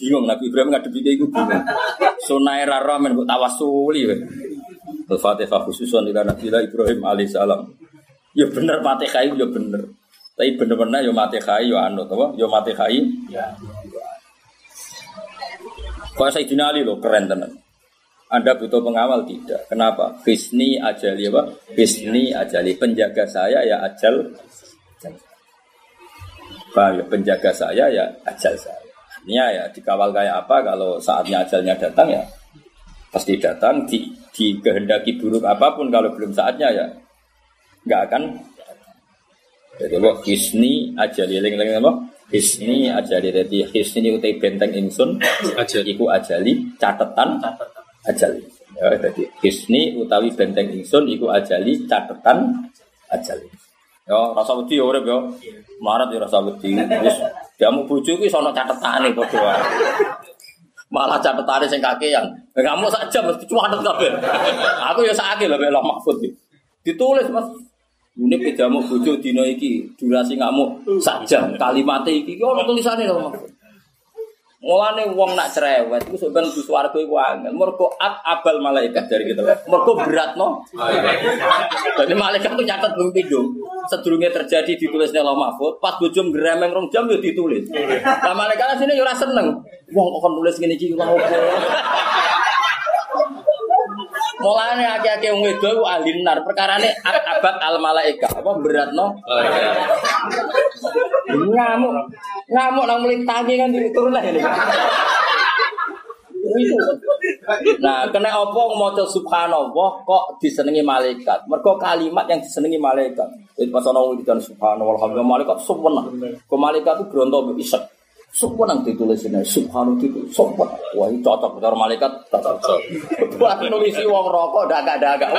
Bingung Nabi Ibrahim ngadepi kayak iku bingung. Sunai ra roh men. Al-Fatihah khususon ila Nabi Ibrahim alaihissalam. Ya bener itu ya bener. Tapi bener-bener ya Fatihah ya anut apa? Ya Fatihah. Ya. Kalau Sayyidina Ali loh keren tenan. Anda butuh pengawal tidak? Kenapa? Hisni ajali apa? Hisni ajali penjaga saya ya ajal. Paham ya? Penjaga saya ya ajal saya. Artinya ya dikawal kayak apa kalau saatnya ajalnya datang ya pasti datang di, di kehendaki buruk apa pun kalau belum saatnya ya nggak akan jadi apa hisni ajali eling-eling apa hisni ajali jadi hisni utai benteng ingsun Ajali. iku ajali catatan. Ajali. Ya jadi hisni utawi benteng ingsun iku ajali catatan ajali. Ya rasa wedi ya urip ya. Marat ya rasa wedi. Wis jamu bojo iki sono catetane padha wae. Malah catetane sing kakean. Kamu sak jam mesti cuatet kabeh. Aku ya sakake lho mek mahfud ditulis Mas ini pejamu bojo dino iki durasi ngamuk sak jam kalimat iki ono tulisane lho Mulane wong nak cerewet iku sampeyan mlebu swarga iku angel. Mergo at abal malaikat dari kita. Mergo beratno. Jadi malaikat tuh nyatet bung pindung. Sedurunge terjadi ditulisnya Allah Mahfud, pas bojo ngremeng rong jam yo ditulis. Lah malaikat sini yo ora seneng. Wong kok nulis ngene iki lha? Mulane akeh-akeh wong wedo iku ahli nar. Perkarane abad al malaika. Apa beratno? Ngamuk. Ngamuk nang mulai tangi kan turun lah ini. Itu. Nah, kena apa maca subhanallah kok disenengi malaikat? Mergo kalimat yang disenengi malaikat. Itu pas ana wong subhanallah malaikat suwenang. Kok malaikat itu gronto mbek isek. Suwenang ditulis ini, subhanallah itu suwenang. Wah, ini cocok karo malaikat cocok. Buat nulis wong rokok dagak-dagak.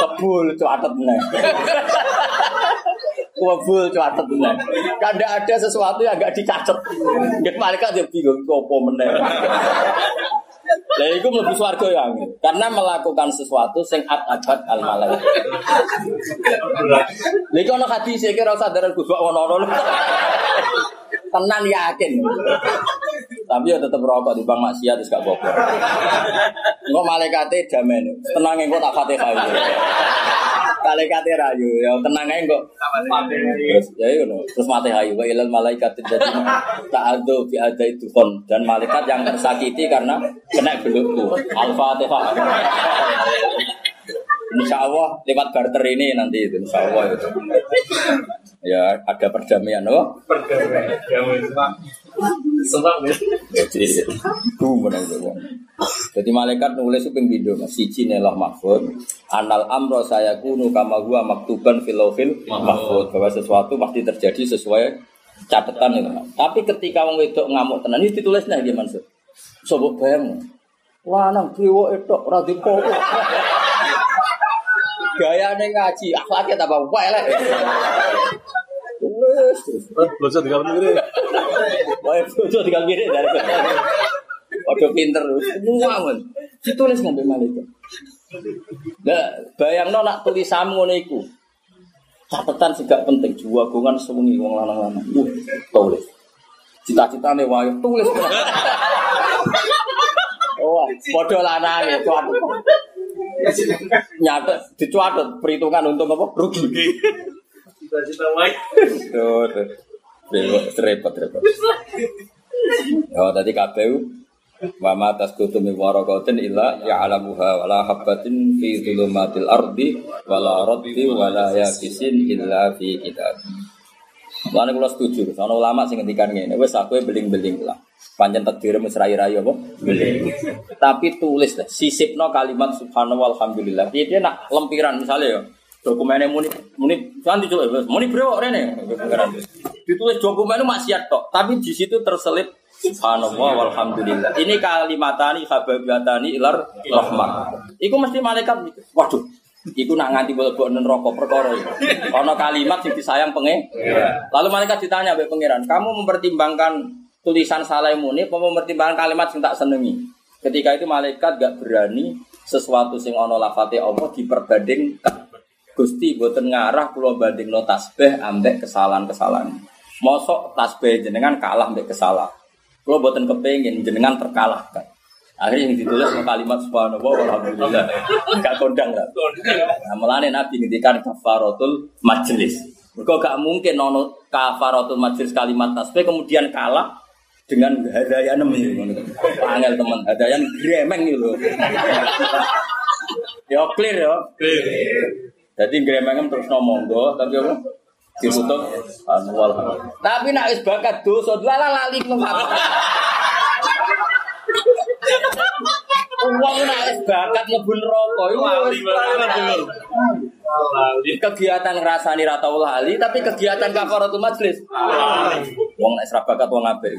Kebul catet meneh. Kebul catet meneh. Kada ada sesuatu yang agak dicatet. Nggih malaikat dia bingung opo meneh. Lah iku mlebu swarga ya. Karena melakukan sesuatu sing abad al malaikat. Lha iku ana hadis iki ora sadar Gus ono-ono. Tenan yakin. Tapi ya tetep rokok di bang maksiat wis gak apa-apa. Engko malaikate damen. Tenang engko tak Fatihah. Malaikate rayu ya tenang ae. Terus ya ngono. Terus Fatihah wa ilal malaikat jadi ta'adzu bi itu dan malaikat yang tersakiti karena kena belukku. Al-Fatihah. Insya Allah lewat barter ini nanti itu Insya Allah itu. Ya ada perdamaian oh. Perdamaian. Senang ya. Jadi, itu benar itu. Jadi malaikat nulis itu ping pindho Mas. Siji nelah mahfud. Anal amro saya kunu kama huwa maktuban filofil mahfud. Bahwa sesuatu pasti terjadi sesuai catatan itu. Tapi ketika wong wedok ngamuk tenan ditulis nah dia Mansur. Coba bayang. Lanang dewa itu ora dipopo. Gayane ngaji, akhlaknya tambah elek. Tulis. Belajar di kamar ini. Wah, bojo tinggal mirip dari Waduh pinter, men. Ditulis ngambil malaikat. Nah, bayangno nak tulisamu ngono iku. Catatan sih gak penting, jiwa gongan sewengi wong lanang-lanang. Uh, tulis. Cita-citane wae tulis. Oh, padha lanang ya, cuatut. Nyatet, dicuatut perhitungan untung apa? Rugi. Tuh. Repot, repot. Oh, tadi KPU wa ma tasqutu min waraqatin illa ya'lamuha wa la habatin fi dhulumatil ardi wa la raddi wa la illa fi kitab. Lan kula setuju, ana ulama sing ngendikan ngene, wis aku beling-beling lah. Pancen takdir wis rai-rai apa? Beling. Tapi tulis lah, sisipno kalimat subhanallah walhamdulillah. Dia dia nak lempiran misalnya ya. Dokumennya muni muni kan dicoba muni brewok rene. Ditulis dokumennya maksiat tok, tapi di situ terselip Subhanallah walhamdulillah. Ini kalimatani hababiatani ilar rahmah. Iku mesti malaikat waduh. Iku nak nganti boleh neraka perkara iki. Ana kalimat sing disayang pengen. Lalu malaikat ditanya mbek pangeran, "Kamu mempertimbangkan tulisan salah muni apa mempertimbangkan kalimat sing tak senengi?" Ketika itu malaikat gak berani sesuatu sing ana lafate Allah diperbandingkan. Gusti boten ngarah kula bandingno tasbih ambek kesalahan-kesalahan. Mosok tasbih jenengan kalah ambek kesalahan. Kalau buatan kepengen jenengan terkalahkan. Akhirnya yang ditulis kalimat subhanallah walhamdulillah. Gak kondang lah. Nah, mulane Nabi ngendikan kafaratul majelis. Mereka gak mungkin nono kafaratul majelis kalimat tasbih kemudian kalah dengan hadaya nemi. Angel teman hadaya gremeng gitu. Ya clear ya. Jadi gremeng terus ngomong tapi apa? ditutup anwal tapi nak wis bakat dosa lala lali [laughs] Uang nak bakat mlebu neraka iku Lali, lali, kegiatan ngrasani ra tau lali tapi kegiatan kafaratul majlis. Wong nek ora bakat wong apik.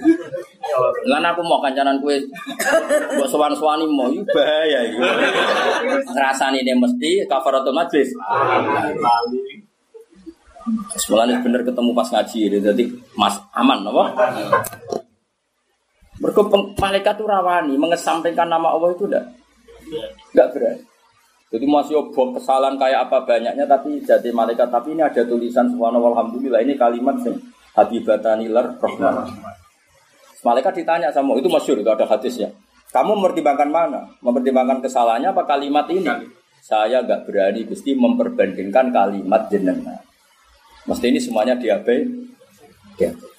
Lan aku mau kancanan kowe mbok sowan-sowani mau iku bahaya iku. Ngrasani ne mesti kafaratul majlis. Semuanya bener ketemu pas ngaji ini, jadi mas aman, apa? Mereka malaikat itu rawani, mengesampingkan nama Allah itu enggak, enggak berani. Jadi masih obok kesalahan kayak apa banyaknya, tapi jadi malaikat. Tapi ini ada tulisan subhanallah alhamdulillah ini kalimat sing hadibatani lar rahman. Malaikat ditanya sama itu masyur itu ada hadisnya. Kamu mempertimbangkan mana? Mempertimbangkan kesalahannya apa kalimat ini? Saya nggak berani Gusti memperbandingkan kalimat jenengan. Mesti ini semuanya diabe, diabe.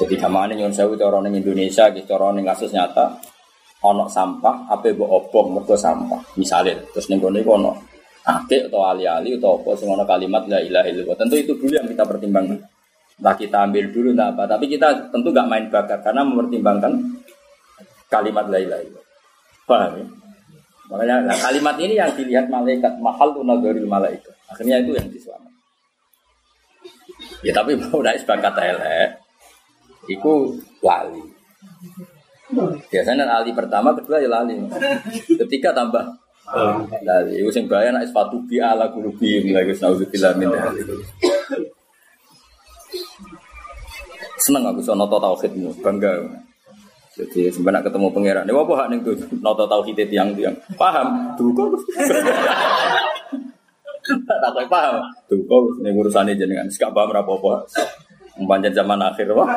Jadi kamane nyon sewu cara ning Indonesia gitu cara kasus nyata ono sampah apa mbok obong sampah. Misalnya terus ning kono iku akeh atau ali-ali atau apa sing ono kalimat la ilaha illallah. Tentu itu dulu yang kita pertimbangkan. Nah kita ambil dulu nah apa, tapi kita tentu gak main bakat karena mempertimbangkan kalimat la ilaha illallah. Paham ya? Makanya nah, kalimat ini yang dilihat malaikat mahal tunagaril malaikat. Akhirnya itu yang diselamat. Ya tapi [laughs] mau udah sebakat elek, Iku lali. Biasanya lali pertama, kedua ya lali. Ketika tambah lali. Iku sing bahaya nak sepatu bi ala kulubi lagi naudzubillah min. Seneng aku soal noto tauhidmu, bangga. Jadi sebenarnya ketemu pangeran, ini apa hak nih tuh noto tauhid tiang-tiang, paham? Tuh kok. Tak tahu paham. Tuh kok nih urusannya jenengan, sekarang paham apa apa. Panjang zaman akhir wah.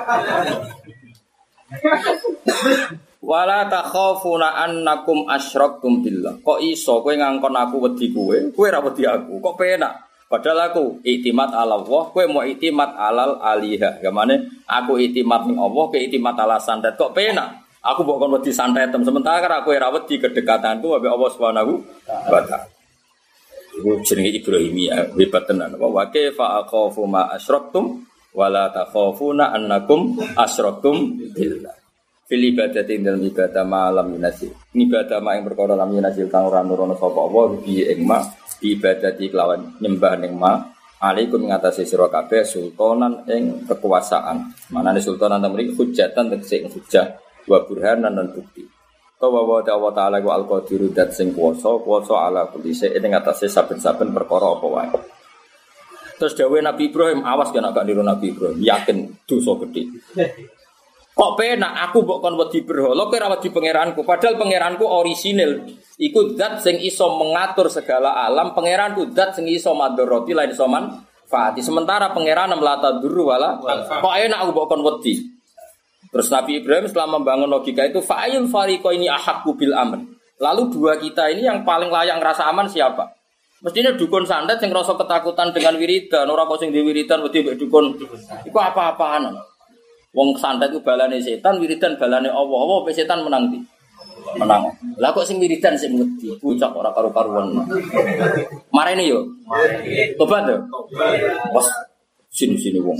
Wala takhafuna annakum asyraktum billah. Kok iso kowe ngangkon aku wedi kowe, kowe ra wedi aku. Kok penak? Padahal aku iktimat ala Allah, kowe mau iktimat alal aliha. Gamane aku iktimat ning Allah, kowe iktimat ala santet. Kok penak? Aku mbok kon wedi santetem sementara kowe ra wedi kedekatanku ambek Allah Subhanahu wa taala. Iku jenenge Ibrahimiyah, hebat tenan. Wa kaifa akhafu ma asyraktum wala takhafuna annakum asyraktum billah. fil ibadah dalam ibadah malam yunasi ibadah ma yang perkara lam yunasi kang ora nurono sapa apa bi ing ma ibadah di kelawan nyembah ning ma. Alaikum ngatasi sira kabeh sultanan ing kekuasaan. Manane sultanan temri hujatan tegese hujah wa burhanan dan bukti. Tawa wa ta'ala ta'ala wa al-qadiru dat sing kuwasa kuwasa ala shay'in ing atase saben-saben perkara apa wae Terus dawe Nabi Ibrahim, awas kan agak niru Nabi Ibrahim, yakin dosa gede. Kok penak aku mbok kon wedi berhala kowe ora wedi pangeranku, padahal pangeranku orisinil. Iku zat sing iso mengatur segala alam, pangeranku zat sing iso madharati lain iso manfaati. Sementara pangeran melata duru wala kok enak aku mbok kon wedi. Terus Nabi Ibrahim setelah membangun logika itu fa'il fariqo ini ahakku bil aman. Lalu dua kita ini yang paling layak ngerasa aman siapa? Mestinya dukun sandat yang rasa ketakutan dengan wiridan, orang kok sing di wiridan wedi mbek dukun. Iku apa-apaan. Wong sandat itu balane setan, wiridan balane Allah. Allah pe setan menang di. Menang. Lah kok sing wiridan sing wedi, bocah ora karu-karuan. Marene yo. Tobat yo. Bos sini sini wong.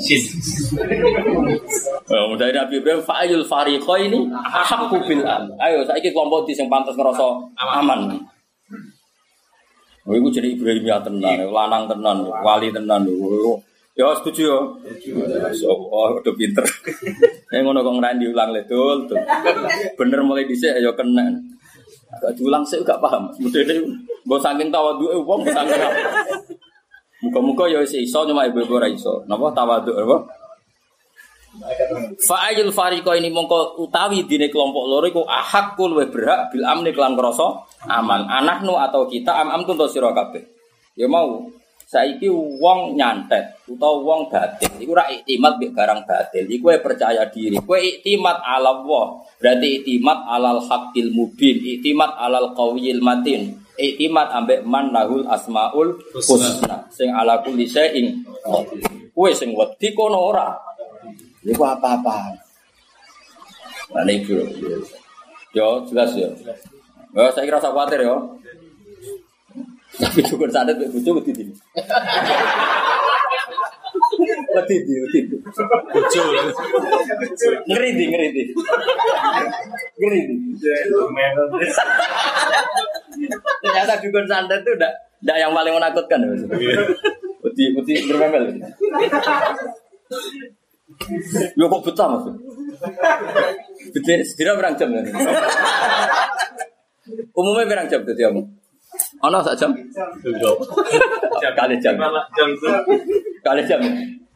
Oh, dari Nabi Ibrahim fa'il fariqo ini ahakku bil am. Ayo saiki kelompok di sing pantas ngerasa aman. Oh, iku jadi Ibrahim ya tenan, lanang tenan, wali tenan. Oh, Ya setuju ya. So, oh, udah pinter. Yang ngono kok ngrandi ulang le dul. Bener mulai dhisik ya kena. Agak diulang sih gak paham. Mudene mbok saking tawadhuke wong saking. Muka-muka ya iso cuma ibu-ibu ora iso. Napa tawadhu apa? Fa'ayul fariqo ini mongko utawi dine kelompok loro iku ahakul luwih berhak bil amni kelan krasa aman. Anaknu atau kita am am tuntu sira kabeh. Ya mau saiki wong nyantet utawa wong batil. Iku ora iktimat mbek barang batil. Iku percaya diri. Kowe iktimat ala Allah. Berarti iktimat alal haqqil mubin iktimat alal qawiyil matin iktimat ambek man lahul asmaul husna sing ala kulli syai'in kowe sing wedi kono ora iku apa-apa Nah, ini bro. Yo, jelas ya. Ya, saya kira usah khawatir ya. Tapi cukup sadar mbek bojo wedi di. Wedi di, wedi di. Bojo. Ngeri di, ngeri di. Ngeri di. Ternyata dukun santet itu udah Nggak yang paling menakutkan ya, Mas. Wedi, wedi bermemel. Yo kok betah mas? Betul, setidaknya berang jam kan? Umumnya berang jam tuh kamu? Ono sak jam? Kali jam. Kali jam.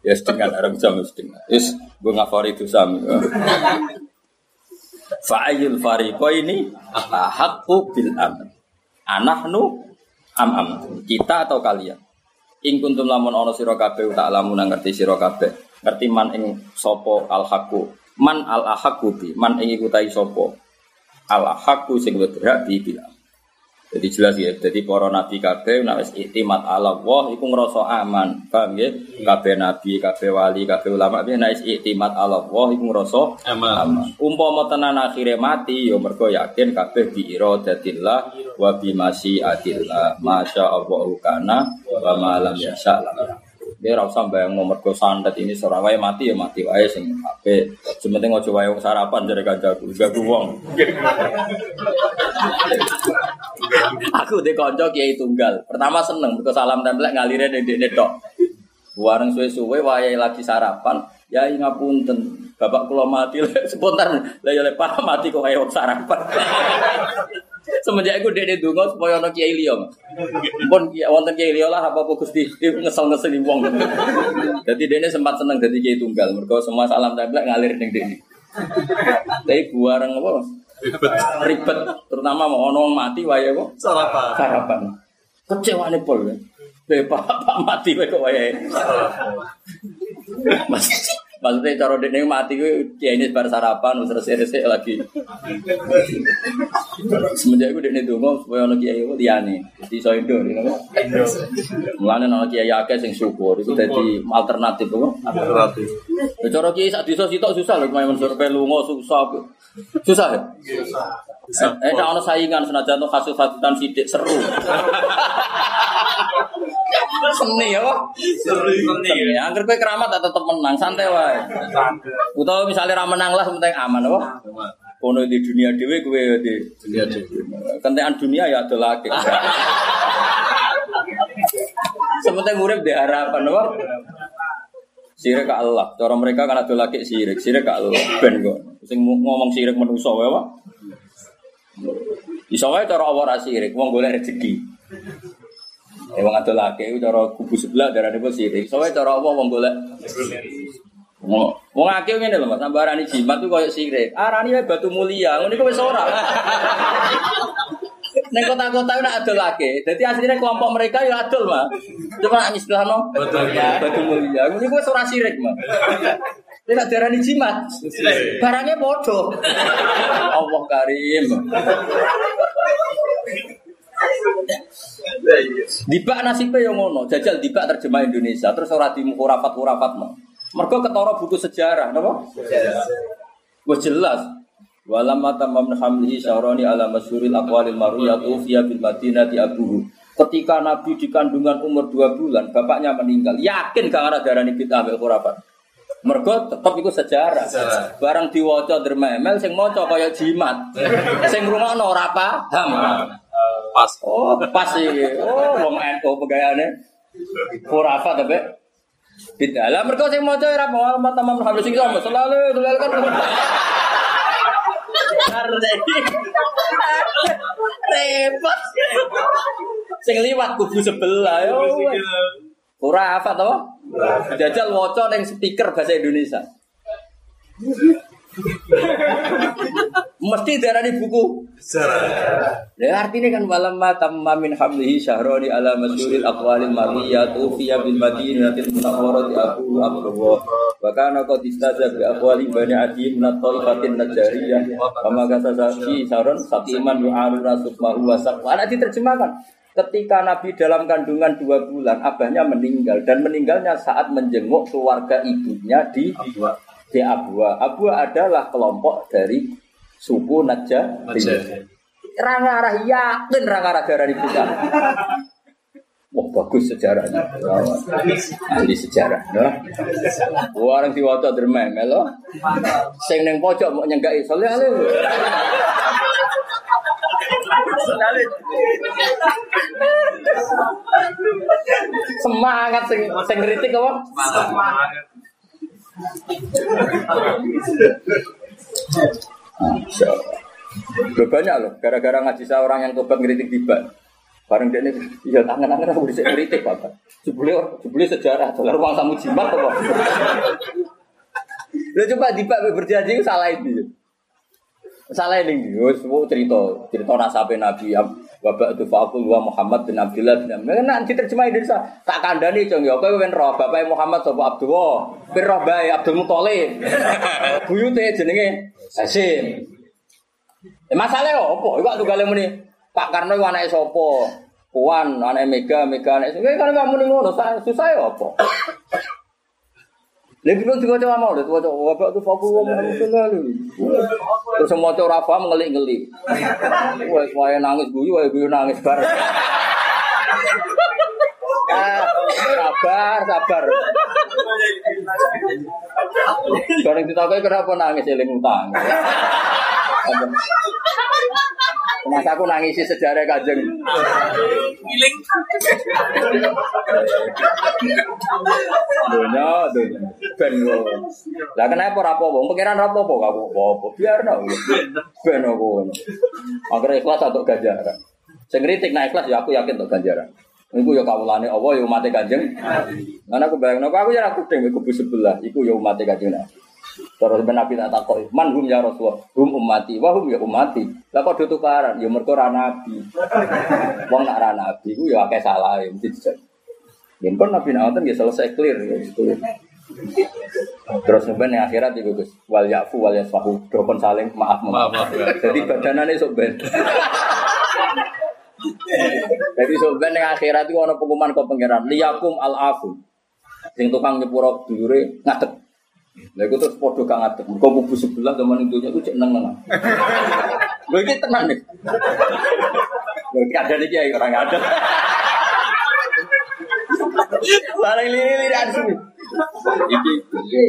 Ya setengah orang jam setengah. Yes, gue ngafari itu sami. Fa'ayul fariqo ini ahakku bil aman. Anahnu am am. Kita atau kalian? Ing kuntum lamun ono sira kabeh tak lamun ngerti sira kabeh. Ngerti man ing sapa al haqqu. Man al ahaqu bi. Man ing iku tai sapa. Al ahaqu sing berhak bi bil am. Jadi jelas ya, jadi para nabi kabeh nek wis iktimat ala Allah iku ngrasa aman. Paham ya? Kabeh nabi, kabeh wali, kabeh ulama piye nek iktimat ala Allah iku ngrasa Aman. aman. Umpama tenan akhire mati ya mergo yakin kabeh bi iradatillah wa bi masyiatillah. Masya Allah kana wa ma lam yasha lam. Dia ora usah nomor go sandet ini seorang wae mati ya mati wae sing ape. Sementing aja wae sarapan jare kancaku, gak wong. [laughs] Aku de kanca kiai tunggal. Pertama seneng mergo salam templek ngalire ning dekne tok. Wareng suwe-suwe wayahe lagi sarapan, ya ngapunten. Bapak kula mati [laughs] spontan. Lah ya le mati kok wong sarapan. [laughs] Semenjak iku dekne donga supaya ana kiai liya. Pun wonten kiai liya lah apa Gusti ngesel-ngeseli wong. Dadi dekne sempat seneng dadi kiai tunggal. Mergo semua salam templek ngalir ning dekne. Tapi bareng apa? Mas? ribet terutama mau ono mati wae kok Sarapan. sarapan kecewane pol Bapak pak mati wae kok wae Mas Maksudnya cara dene mati kuwi kiai ini bar sarapan terus resik lagi. Semenjak iku dene donga supaya ono kiai ku liyane. Dadi iso indo ngono. Mulane ono kiai akeh sing syukur iku dadi alternatif kok. Alternatif. Ya cara kiai sak desa sitok susah lho main mensur lunga susah. Susah ya? Eh, tak ono saingan senajan kasus hasutan sidik seru. [laughs] Seni ya, Pak? Seni. Angger kowe keramat tak tetep menang, santai wae. Utawa misalnya ra menang lah penting aman apa? kono di dunia dhewe kowe di Dunia dhewe. kentekan dunia ya ada lagi. Sementing urip di harapan apa? Sirik ke Allah. Cara mereka kan ada lagi sirik, sirik ke Allah. Ben kok. Sing ngomong sirik manusa wae apa? Iso wae cara Allah ra sirik, wong golek rezeki. Eh wong ado lagi cara kubu sebelah darane kok sirik. Wae cara Allah wong golek Wong akeh ngene lho Mas, sambarani jimat tuh koyo sirik. Arani wae batu mulia, ngono iku wis ora. [laughs] Neng kota-kota udah adol lagi. Jadi aslinya kelompok mereka ya adol mah. Cuma istilah no. Betul. Batu mulia. Ini gue seorang sirik mah. Dia nak darah jimat. Barangnya bodoh. [laughs] Allah karim. Dibak nasibnya yang ngono. Jajal dibak terjemah Indonesia. Terus ora di hurafat-hurafat mah. Mereka ketara buku sejarah, napa? Wah jelas. Walam mata min hamlihi syaroni ala masyuril aqwalil marwiyatu fiya bil madinati abuhu. Ketika Nabi di kandungan umur dua bulan, bapaknya meninggal. Yakin gak ada darah bid'ah mek khurafat. Mergo tetep iku sejarah. Sejarah. Barang diwaca dermemel sing maca kaya jimat. sing ngrungokno ora paham. Pas. Oh, pas iki. Oh, wong NU pegayane. Khurafat tapi bid'ah. Lah mergo sing maca ora mau mata mamnu habis iki sama selalu selalu kan. Repot. Sing liwat kubu sebelah yo. Ora apa to? Jajal waca ning speaker bahasa Indonesia. Mesti darani buku. Ya artinya kan walam ma tamma min hamlihi syahroni ala masyuril aqwalil marwiyatu fiya bil madinatil munawwarati abu abdullah wa kana qad istaza bi aqwali bani adi min at-taifatin najariyah wa ma kasasa fi saron saqiman yu'aru rasukmahu wa saqwa ana diterjemahkan Ketika Nabi dalam kandungan dua bulan, abahnya meninggal dan meninggalnya saat menjenguk keluarga ibunya di di Abwa. Abwa adalah kelompok dari suku Najjar. Najjar. Rangarah yakin rangarah darah ibu kan. Wah bagus sejarahnya. Ahli sejarah. Ya. Orang diwaca dermem melo. Sing ning pojok mau nyenggaki soleh ale. Semangat sing sing kritik apa? Udah banyak loh, gara-gara ngaji saya orang yang tobat ngeritik tiba. Bareng dia iya tangan-tangan aku bisa ngeritik Bapak. Jebule, jebule sejarah, dalam ruang tamu jimat apa? Lo coba tiba berjanji salah ini. Salah ini, wis semua cerita, cerita nasabe Nabi ya, Bapak itu Fakul wa Muhammad bin Abdullah bin Abdullah. Nanti terjemah Indonesia, tak kandani cong ya, kowe wen roh Bapak Muhammad sapa Abdullah, ben roh bae Abdul Muthalib. Buyute jenenge Hasim. Eh masalah opo? Iku tunggale muni Pak Karno anake sapa? Puan, anake Mega, Mega anake. Kowe kan gak muni ngono, sa- susah ya opo? Lagi belum juga coba mau, coba coba wabak tuh fakul wa Muhammad sallallahu Terus semua coba rafa ngelik-ngelik. Wah, semuanya nangis guyu, wah guyu nangis bareng. Sabar, sabar. Bareng ditakoki kenapa nangis eling utang. Mas aku nangisi sejarah kajeng. Dunia, dunia. Ben lo. Lah kenapa rapopo? Pengiran rapopo kamu apa? Biar no. Ben aku. Akhirnya ikhlas untuk ganjaran. Sing kritik nah ikhlas ya aku yakin untuk ganjaran. Iku ya kawulane Allah ya umat Kanjeng. Lan aku bayangno aku ya aku deng kubu sebelah iku ya umat Kanjeng Nabi. Terus ben Nabi tak takoki, "Man hum ya Rasulullah?" "Hum ummati." "Wa hum ya ummati." Lah kok do tukaran? Ya mergo ra nabi. Wong nak ra nabi iku ya akeh salah ya mesti dijak. Yen kon Nabi Nawaten ya selesai clear ya clear. Terus sampeyan yang akhirat iku Gus, wal yafu wal yasfahu, do kon saling maaf Maaf, ya. Jadi badanane sok ben. Jadi ben yang akhirat iku ana pengumuman kok pangeran, liyakum al afu. Sing tukang nyepuro dulure ngadeg. Lha iku terus padha gak ngadeg. Mergo kubu sebelah zaman itu iku cek neng-neng. Lho iki tenan nih. Lho iki ada nih kiai orang ada. Ada sini. Iki iki.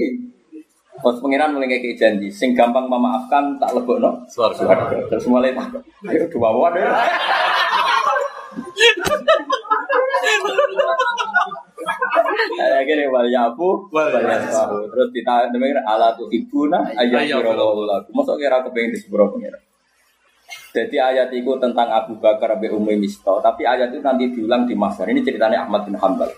Pas pangeran mulai ngekei janji, sing gampang memaafkan tak lebokno Swarga. swarga. Terus mulai tak, ayo dua wadah. Akhirnya wal yafu wal. Terus kita dengar ala tu ibuna ayat. Masa kira kepengen pengiran. Jadi ayat itu tentang Abu Bakar Abu Umi Misto, tapi ayat itu nanti diulang di Mahsyar. Ini ceritanya Ahmad bin Hambal.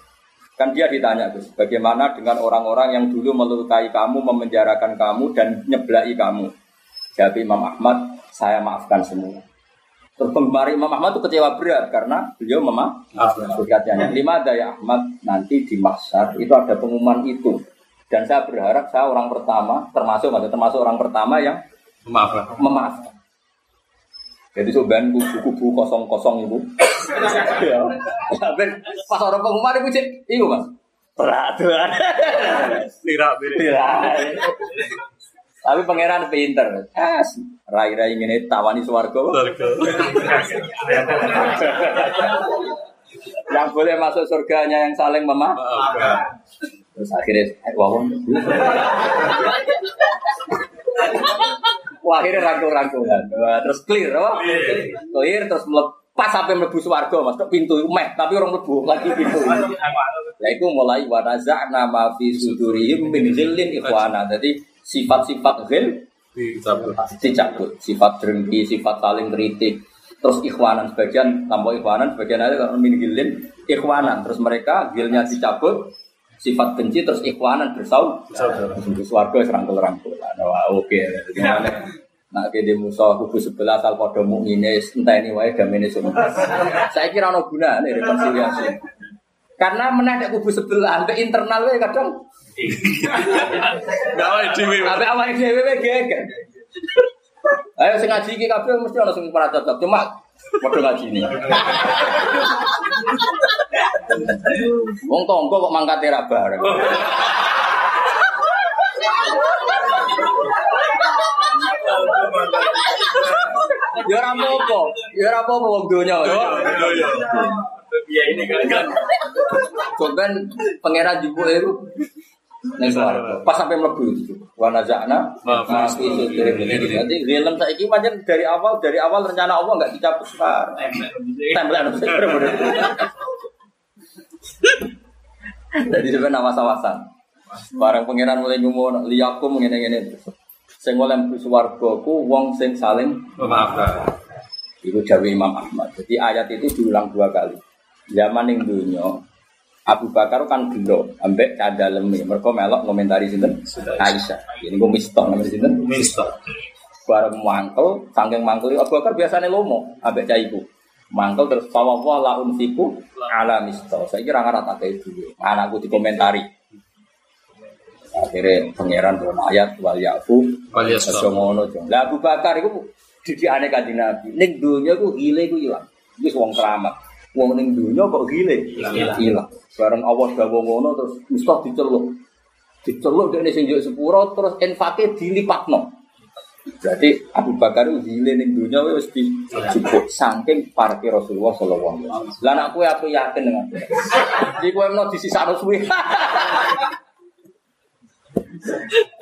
Kan dia ditanya Gus, bagaimana dengan orang-orang yang dulu melukai kamu, memenjarakan kamu dan nyeblai kamu? Jawab Imam Ahmad, saya maafkan semua. Terus penggemar Imam Ahmad itu kecewa berat karena beliau memaafkan. Berkatnya, lima daya Ahmad nanti di Mahsyar itu ada pengumuman itu. Dan saya berharap saya orang pertama, termasuk maksudnya termasuk orang pertama yang Maaf lah. memaafkan. Jadi sebenarnya kubu-kubu kosong-kosong itu. ya. Pas orang pengumuman itu cek, iya mas. Peraturan. Lira beda. Iya. Tapi pangeran pinter. Eh, rai-rai ini tawani suwargo. Yang boleh masuk surganya yang saling. Maafkan. Terus akhirnya, eh, wawon. Wah, akhirnya rangkul-rangkulan. Terus clear, apa? Clear, terus melepas sampai melebu suarga, mas. Pintu meh, tapi orang melebu lagi pintu. Nah, itu mulai wanaza nama fi sudurihim min ghillin ikhwana. Jadi sifat-sifat ghil Dicabut. dicabut. Sifat dengki, sifat saling kritik. Terus ikhwanan sebagian, tambah ikhwanan, sebagian ada kalau min ghillin ikhwanan. Terus mereka ghilnya dicabut, sifat benci terus ikhwanan bersaud Terus warga serangkul rangkul. Wah oke. Gimana? Nak kene musuh kubu sebelah asal padha mukmine enteni wae damene semua. Saya kira ono gunane rekonsiliasi. Karena meneh kubu sebelah, ke internal wae kadang Gak wae dhewe. Sampai awake dhewe wae geger. Ayo sing ngaji iki kabeh mesti ana sing para cocok. Cuma padha ngaji ini. Wong tonggo kok mangkat ra bareng. Ya ora apa-apa, ya ora apa-apa wong donya. Iya ini kan. Coba pangeran jupuk itu Neng suara. Pas sampai mlebu itu. Wa nazana Ma ma fi sudurihim. Jadi film saiki pancen dari awal dari awal rencana Allah enggak dicabut sekarang. Tempelan [laughs] Jadi sebenarnya awas-awasan. Barang pangeran mulai ngomong liyaku ngene-ngene. Sing oleh mlebu swarga ku wong sing saling Maafkan. Itu Jawa Imam Ahmad. Jadi ayat itu diulang dua kali. Zaman yang dunia, Abu Bakar kan gelo, ambek kadaleme. Mereka melok komentari sinten Aisyah. Ini gue misto namanya sinten. Mister. Bareng mangkel, sangking mangkel Abu Bakar biasanya lomo, ambek caiku. Mangkel terus fawwah la unsiku ala misto. Saya kira nggak rata kayak dulu. Anakku dikomentari. Akhirnya pangeran dalam ayat wal yafu Wal ngono. Lah Abu Bakar iku didikane Kanjeng Nabi. Ning donya ku gile ku ilang. Wis wong keramat. Wong ning donya kok gile? Ilang. Ilang. Bareng Allah dawuh ngono terus mesti diceluk. Diceluk dene sing njuk sepuro terus infake dilipatno. Berarti Abu Bakar itu gile ning donya wis dijupuk saking parke Rasulullah sallallahu alaihi wasallam. Lah kowe aku yakin dengan Iki kowe meno disisakno suwe. [laughs]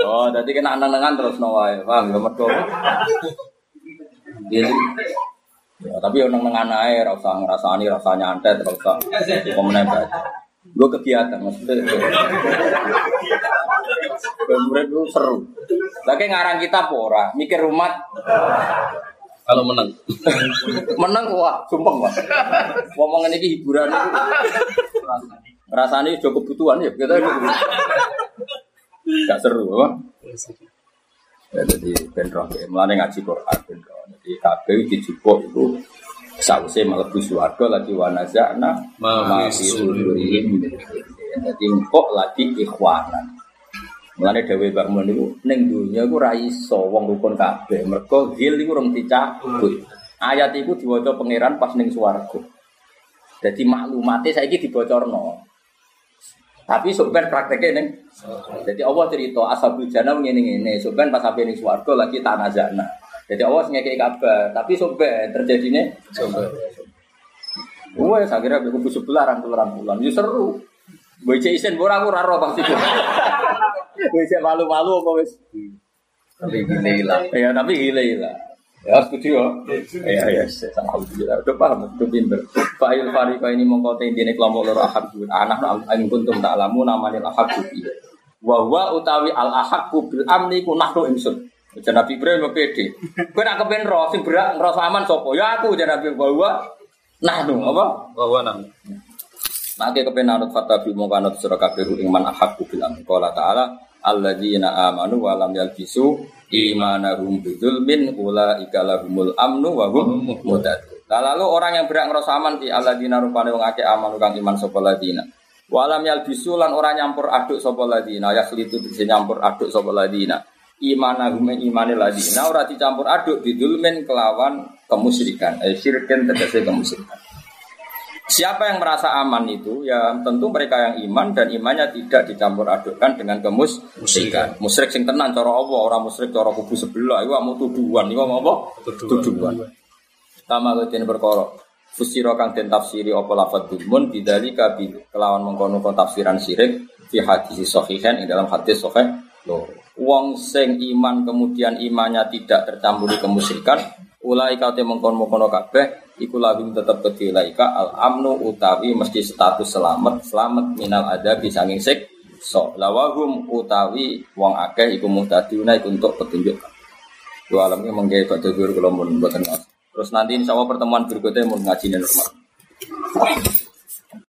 Oh, jadi kena nengan terus no wae. Paham ya mergo. Iya. Ya, tapi yang nengan ae ora usah ngrasani rasanya antet ora usah komen baca. Gue kegiatan maksudnya. Murid itu seru. Lagi ngarang kita pora, mikir umat Kalau menang. menang wah, sumpah wah. Ngomongin ini hiburan itu. Rasanya cukup kebutuhan ya, kita Gak seru, apa? Ya, jadi bentrok ya, mulane ngaji Quran bentrok. Jadi kabeh dijupuk itu sausé mlebu swarga lagi wanazana Ma ma fi fi sudurihim min ghillin. Jadi empuk lagi ikhwanan. Mulane dhewe Mbak Mun niku ning donya iku ra iso wong rukun kabeh. Mergo ghil iku rung dicabut. Ayat iku diwaca pangeran pas ning swarga. Jadi maklumatnya saiki dibocorno. Tapi sebenarnya prakteknya neng. Jadi Allah cerita ashabul jannah ngene ngene. Sebenarnya pas sampai ning swarga lagi tanah jana. Jadi Allah ngekei kabar. Tapi sebenarnya terjadinya Coba. Wah, saya kira kubu sebelah rangkul rangkulan. Ya seru. Boy isen ora aku ora roh pasti. Wis malu-malu apa wis? Tapi gini lah. Ya tapi gile lah. Ya setuju ya. Ya ya alhamdulillah. Udah paham, udah pinter. Fa'il farika ini mengkota intine kelompok loro ahad anak aing kuntum tak lamu namanya ahad Wa wa utawi al ahad bil amni ku nahnu ingsun. Jan Nabi Ibrahim pede. Kowe nak kepen ro sing berak ngrasa aman sapa? Ya aku jan Nabi wa wa nahnu apa? Bahwa nang. Maka kepen anut fatabi mongko anut sira kabeh ing man bil amni. Qala ta'ala alladzina amanu wa lam yalbisu imanahum bidzulmin ulaika lahumul amnu wa hum muhtadun. Nah, lalu orang yang berak ngerasa aman di alladzina rupane wong akeh amanu kang iman sapa ladina. Walam yalbisu lan ora nyampur aduk sapa ladina, ya khlitu bisa nyampur aduk sapa ladina. Imanahum imane ladina ora dicampur aduk bidzulmin kelawan kemusyrikan. Eh syirkin tegese kemusyrikan. Siapa yang merasa aman itu ya tentu mereka yang iman dan imannya tidak dicampur adukkan dengan kemusyrikan. Musyrik sing tenan cara Allah, orang musyrik cara kubu sebelah iku mau tuduhan, iku mau apa? Tuduhan. Tama ketin perkara. Fusira kang den tafsiri apa lafadz dulmun bidzalika bi kelawan mengkono tafsiran syirik fi hadis sahihan ing dalam hadis sahih. Wong sing iman kemudian imannya tidak tercampuri kemusyrikan, ulai kate mengkono-mengkono kabeh iku lahum tetep kedhi laika al amnu utawi mesti status selamat selamat minal ada sanging sik. So lawahum utawi wong akeh iku muhtaduna iku untuk petunjuk dua alamnya menggawe pada guru kalau mau buatan terus nanti insya Allah pertemuan berikutnya mau ngaji normal